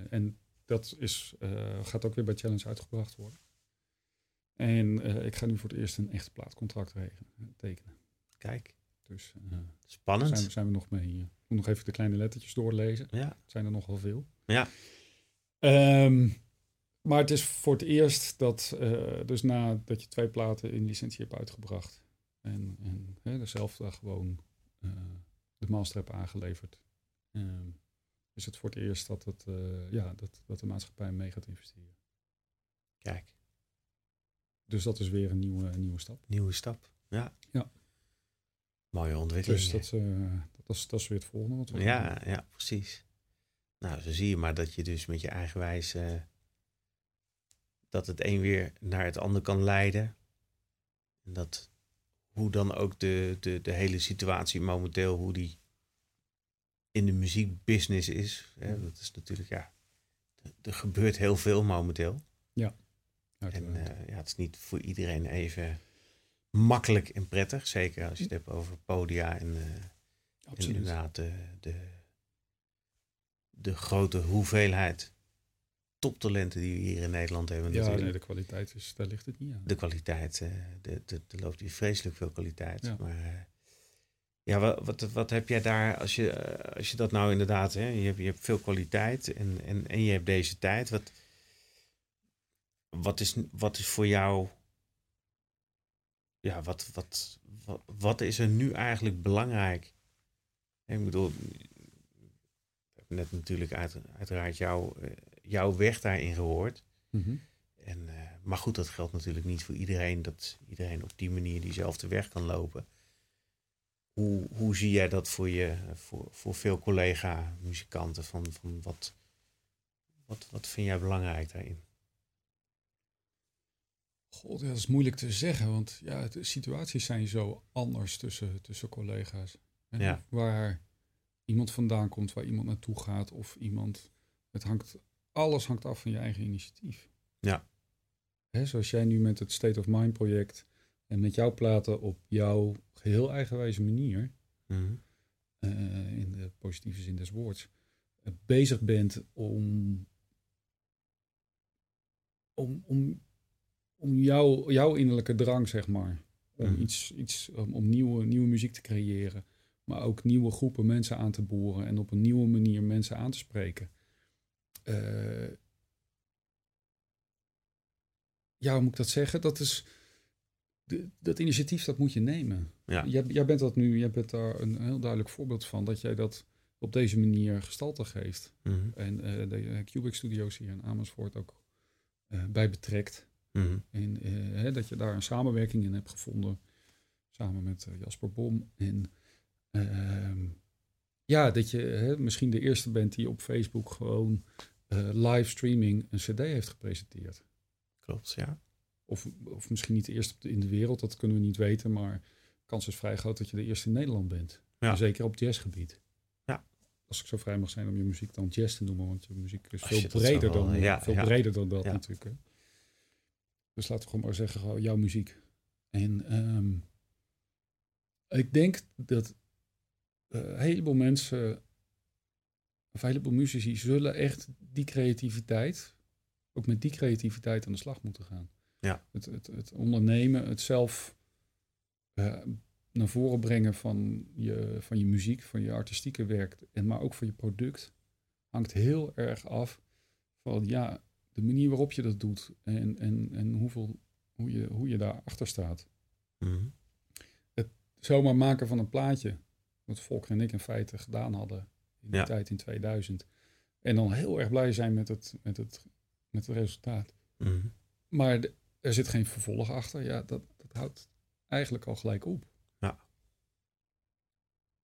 en dat is, gaat ook weer bij Challenge uitgebracht worden. En ik ga nu voor het eerst een echte plaatcontract tekenen. Kijk. Dus spannend. Zijn, zijn we nog mee. Ik moet nog even de kleine lettertjes doorlezen. Ja. Het zijn er nogal veel. Ja. Um, maar het is voor het eerst dat, uh, dus nadat je twee platen in licentie hebt uitgebracht en, en hè, dezelfde gewoon uh, de master hebt aangeleverd, um, is het voor het eerst dat, het, uh, ja, dat, dat de maatschappij mee gaat investeren. Kijk. Dus dat is weer een nieuwe, een nieuwe stap. Nieuwe stap, ja. Ja. Mooie ontwikkeling. Dus dat, dat, is, dat is weer het volgende wat we Ja, ja, precies. Nou, zo zie je maar dat je dus met je eigen wijze dat het een weer naar het ander kan leiden. En dat hoe dan ook de, de, de hele situatie momenteel, hoe die in de muziekbusiness is. Hè, dat is natuurlijk, ja, er gebeurt heel veel momenteel. Ja. En uh, ja, het is niet voor iedereen even makkelijk en prettig. Zeker als je het hebt over podia en, uh, en inderdaad de, de, de grote hoeveelheid toptalenten die we hier in Nederland hebben. Ja, nee, de kwaliteit is, daar ligt het niet aan. De kwaliteit, uh, de, de, er loopt hier vreselijk veel kwaliteit. Ja. Maar uh, ja, wat, wat, wat heb jij daar, als je, als je dat nou inderdaad, hè, je, hebt, je hebt veel kwaliteit en, en, en je hebt deze tijd. Wat, wat, is, wat is voor jou, ja, wat, wat, wat, wat is er nu eigenlijk belangrijk? Ik bedoel, net natuurlijk uit, uiteraard jouw, jouw weg daarin gehoord. Mm -hmm. en, uh, maar goed, dat geldt natuurlijk niet voor iedereen. Dat iedereen op die manier diezelfde weg kan lopen. Hoe, hoe zie jij dat voor, je, voor, voor veel collega-muzikanten? Van, van wat, wat, wat vind jij belangrijk daarin? God, dat is moeilijk te zeggen, want ja, de situaties zijn zo anders tussen, tussen collega's. En Ja. Waar iemand vandaan komt, waar iemand naartoe gaat, of iemand. Het hangt, alles hangt af van je eigen initiatief. Ja. Hè, zoals jij nu met het State of Mind project en met jouw platen op jouw geheel eigenwijze manier, Mhm. eh, in de positieve zin des woords, eh, bezig bent om, om, om, om jouw, jouw innerlijke drang, zeg maar, om Mhm. iets, iets om, om nieuwe, nieuwe muziek te creëren, maar ook nieuwe groepen mensen aan te boren en op een nieuwe manier mensen aan te spreken. Eh, ja, hoe moet ik dat zeggen? Dat is de, dat initiatief, dat moet je nemen. Ja. Jij, jij bent dat nu, jij bent daar een heel duidelijk voorbeeld van dat jij dat op deze manier gestalte geeft. Mhm. En eh, de eh, Cubic Studios hier in Amersfoort ook bij betrekt. Mhm. En eh, hè, dat je daar een samenwerking in hebt gevonden. Samen met eh, Jasper Bom. En ehm, ja, dat je hè, misschien de eerste bent die op Facebook gewoon eh, live streaming een CD heeft gepresenteerd. Klopt, ja. Of, of misschien niet de eerste in de wereld, dat kunnen we niet weten. Maar de kans is vrij groot dat je de eerste in Nederland bent. Ja. Zeker op jazzgebied. Ja. Als ik zo vrij mag zijn om je muziek dan jazz te noemen. Want je muziek is veel breder dan, ja, veel breder dan dat natuurlijk. Hè. Dus laten we gewoon maar zeggen, gewoon jouw muziek. En ehm, ik denk dat eh, een heleboel mensen, of een heleboel muzici, zullen echt die creativiteit, ook met die creativiteit aan de slag moeten gaan. Ja. Het, het, het ondernemen, het zelf eh, naar voren brengen van je, van je muziek, van je artistieke werk, en maar ook van je product, hangt heel erg af van ja, de manier waarop je dat doet en, en, en hoeveel, hoe, je, hoe je daarachter staat Mhm. zomaar maken van een plaatje. Wat Volker en ik in feite gedaan hadden in die Ja. tijd in 2000. En dan heel erg blij zijn met het, met het, met het resultaat. Mhm. Maar de- er zit geen vervolg achter. Ja, dat, dat houdt eigenlijk al gelijk op. Ja.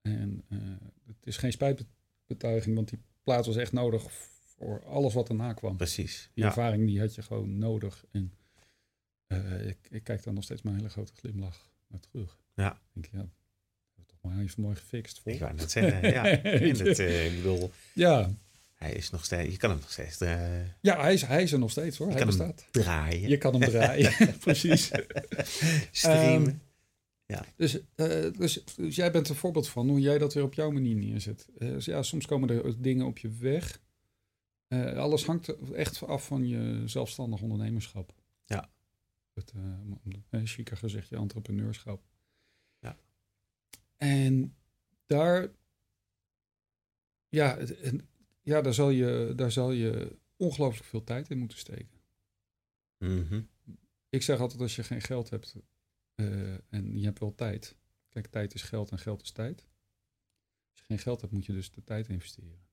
En eh, het is geen spijtbetuiging, want die plaat was echt nodig voor alles wat erna kwam. Precies. Die Ja. ervaring die had je gewoon nodig. En eh, ik, ik kijk daar nog steeds met een hele grote glimlach naar terug. Ja. Ik denk, ja, dat toch maar even mooi gefixt. Vol. Ik wou net zeggen, ja. En het, eh, ik bedoel, Ja, Hij is nog steeds, je kan hem nog steeds eh, Ja, hij is, hij is er nog steeds hoor. je Hij kan bestaat. hem draaien, Je kan hem draaien, precies. streamen. Dus, eh, dus, dus jij bent een voorbeeld van hoe jij dat weer op jouw manier neerzet. Dus ja, soms komen er dingen op je weg. Eh, alles hangt echt af van je zelfstandig ondernemerschap. Ja. Het, uh, chiquer gezegd, je entrepreneurschap. Ja. En daar, ja, en, ja daar, zal je, daar zal je ongelooflijk veel tijd in moeten steken. Mhm. Ik zeg altijd, als je geen geld hebt uh, en je hebt wel tijd. Kijk, tijd is geld en geld is tijd. Als je geen geld hebt, moet je dus de tijd investeren.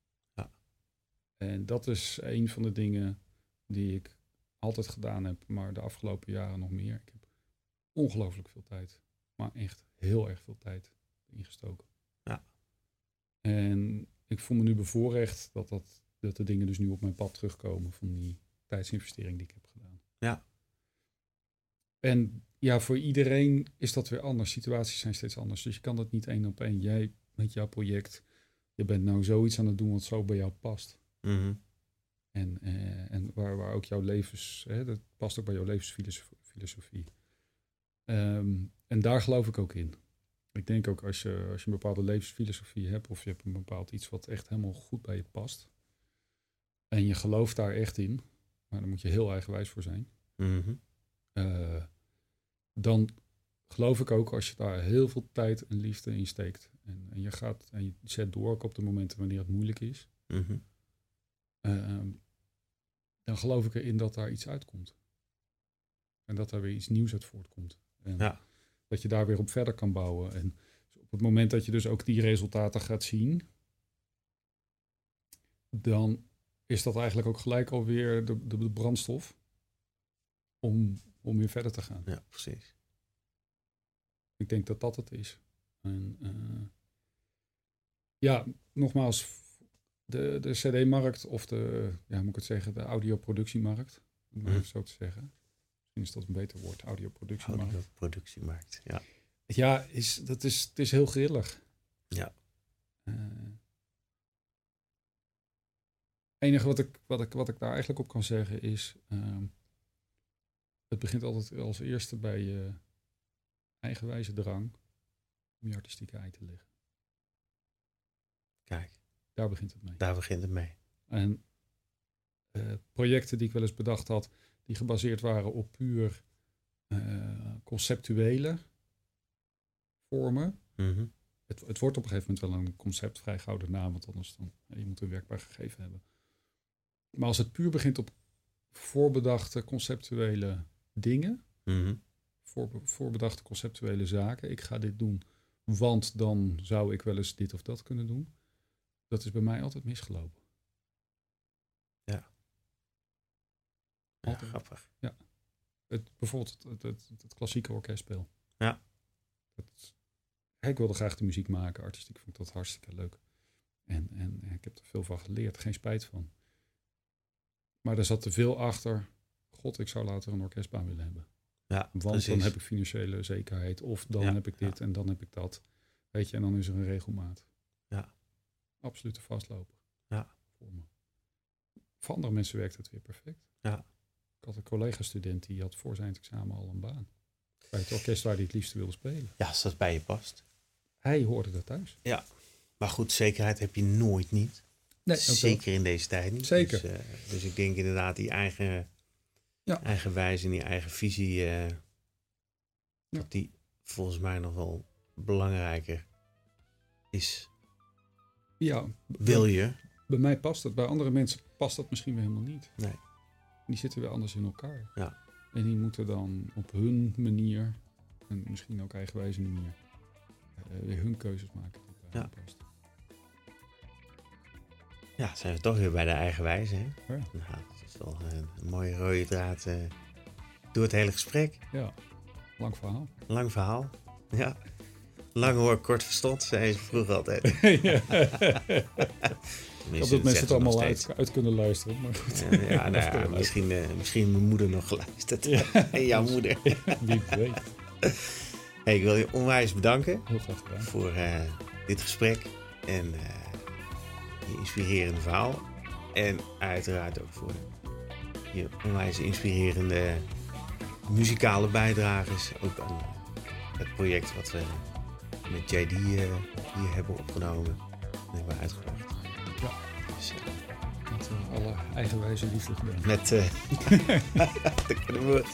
En dat is een van de dingen die ik altijd gedaan heb, maar de afgelopen jaren nog meer. Ik heb ongelooflijk veel tijd, maar echt heel erg veel tijd ingestoken. Ja. En ik voel me nu bevoorrecht dat, dat, dat de dingen dus nu op mijn pad terugkomen van die tijdsinvestering die ik heb gedaan. Ja. En ja, voor iedereen is dat weer anders. Situaties zijn steeds anders. Dus je kan dat niet één op één. Jij met jouw project, je bent nou zoiets aan het doen wat zo bij jou past. Mhm. En, eh, en waar, waar ook jouw levens, hè, dat past ook bij jouw levensfilosofie. Ehm, en daar geloof ik ook in. Ik denk ook als je, als je een bepaalde levensfilosofie hebt, of je hebt een bepaald iets wat echt helemaal goed bij je past, en je gelooft daar echt in, maar daar moet je heel eigenwijs voor zijn. Mhm. Eh, dan geloof ik ook als je daar heel veel tijd en liefde in steekt. En, en je gaat en je zet door ook op de momenten wanneer het moeilijk is. Mhm. Ehm, dan geloof ik erin dat daar iets uitkomt. En dat daar weer iets nieuws uit voortkomt. En Ja. dat je daar weer op verder kan bouwen. En op het moment dat je dus ook die resultaten gaat zien, dan is dat eigenlijk ook gelijk alweer de, de, de brandstof om, om weer verder te gaan. ja, precies. Ik denk dat dat het is. En, eh, ja, nogmaals, de, de CD-markt of de, ja, moet ik het zeggen, de audioproductiemarkt, om het Mhm. even zo te zeggen. Misschien is dat een beter woord, audioproductiemarkt. Audioproductiemarkt, ja. Ja, is, dat is, het is heel grillig. Ja. Eh, enige wat ik, wat, ik, wat ik daar eigenlijk op kan zeggen is, ehm, het begint altijd als eerste bij je eigenwijze drang om je artistieke ei te leggen. Kijk, Daar begint het mee. daar begint het mee. En eh, projecten die ik wel eens bedacht had, die gebaseerd waren op puur eh, conceptuele vormen. Mhm. Het, het wordt op een gegeven moment wel een concept, vrij gouden naam, want anders dan, je moet een werkbaar gegeven hebben. Maar als het puur begint op voorbedachte conceptuele dingen, Mhm. voor, voorbedachte conceptuele zaken, ik ga dit doen, want dan zou ik wel eens dit of dat kunnen doen, dat is bij mij altijd misgelopen. Ja, Altijd. grappig. Het, bijvoorbeeld het, het, het, klassieke orkestspel. Ja. Dat, ik wilde graag de muziek maken. Artistiek vond ik dat hartstikke leuk. En, en ik heb er veel van geleerd. Geen spijt van. Maar er zat te veel achter. God, ik zou later een orkestbaan willen hebben. Ja, Want precies. dan heb ik financiële zekerheid. Of dan Ja, heb ik dit en dan heb ik dat. Weet je, en dan is er een regelmaat. Ja. Absolute vastloper. Ja. Voor me. Voor andere mensen werkt het weer perfect. Ja. Ik had een collega-student die had voor zijn examen al een baan. Bij het orkest waar hij het liefst wilde spelen. Ja, als dat bij je past. Hij hoorde dat thuis. Maar goed, zekerheid heb je nooit niet. Nee, Zeker in deze tijd niet. Zeker. Dus, eh, dus ik denk inderdaad die eigen, Ja. eigen wijze en die eigen visie, eh, dat die volgens mij nog wel belangrijker is. Ja, Wil je? bij mij past het. Bij andere mensen past dat misschien weer helemaal niet. Nee. Die zitten weer anders in elkaar. Ja. En die moeten dan op hun manier, en misschien ook eigenwijze manier, eh, weer hun keuzes maken die bij Ja. past. Ja, zijn we toch weer bij de eigen wijze. Hè? Ja. Nou, dat is wel een, een mooie rode draad eh, door het hele gesprek. Ja, lang verhaal. Lang verhaal. Ja. Lang hoor, kort verstond, zei ze vroeger altijd. ja. Tenminste, hoop dat mensen het allemaal uit, uit kunnen luisteren. Maar goed, Eh, ja, nou ja, misschien, eh, misschien mijn moeder nog geluisterd. Ja. en jouw moeder. wie weet. Hey, ik wil je onwijs bedanken Heel graag gedaan. voor eh, dit gesprek en eh, je inspirerende verhaal. En uiteraard ook voor je onwijs inspirerende muzikale bijdrages. Ook aan het project wat we met JD hier hebben opgenomen en hebben uitgebracht. Ja. Dus, uh, met uh, alle eigenwijze liefde gedaan. Met, daar kunnen we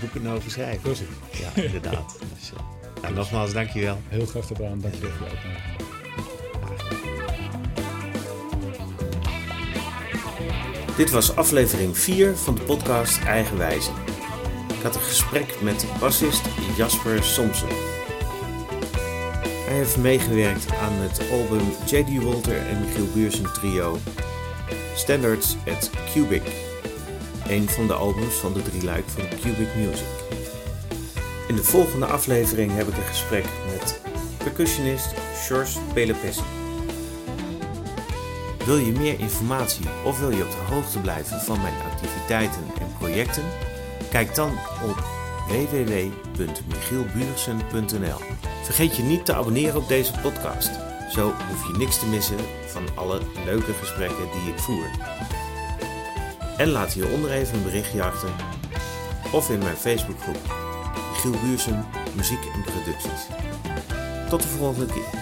boeken over schrijven. Ja, inderdaad. Dus, nou, nogmaals, dankjewel. Heel graag gedaan. Dankjewel voor je. Dit was aflevering 4 van de podcast Eigenwijze. Ik had een gesprek met bassist Jasper Somsen. Hij heeft meegewerkt aan het album J.D. Walter en Michiel Buursen trio Standards at Cubic. Een van de albums van de drie luik van Cubic Music. In de volgende aflevering heb ik een gesprek met percussionist George Pelepessi. Wil je meer informatie of wil je op de hoogte blijven van mijn activiteiten en projecten? Kijk dan op www.michielbuursen.nl. Vergeet je niet te abonneren op deze podcast. Zo hoef je niks te missen van alle leuke gesprekken die ik voer. En laat hieronder even een berichtje achter of in mijn Facebookgroep Michiel Buursen Muziek en Producties. Tot de volgende keer.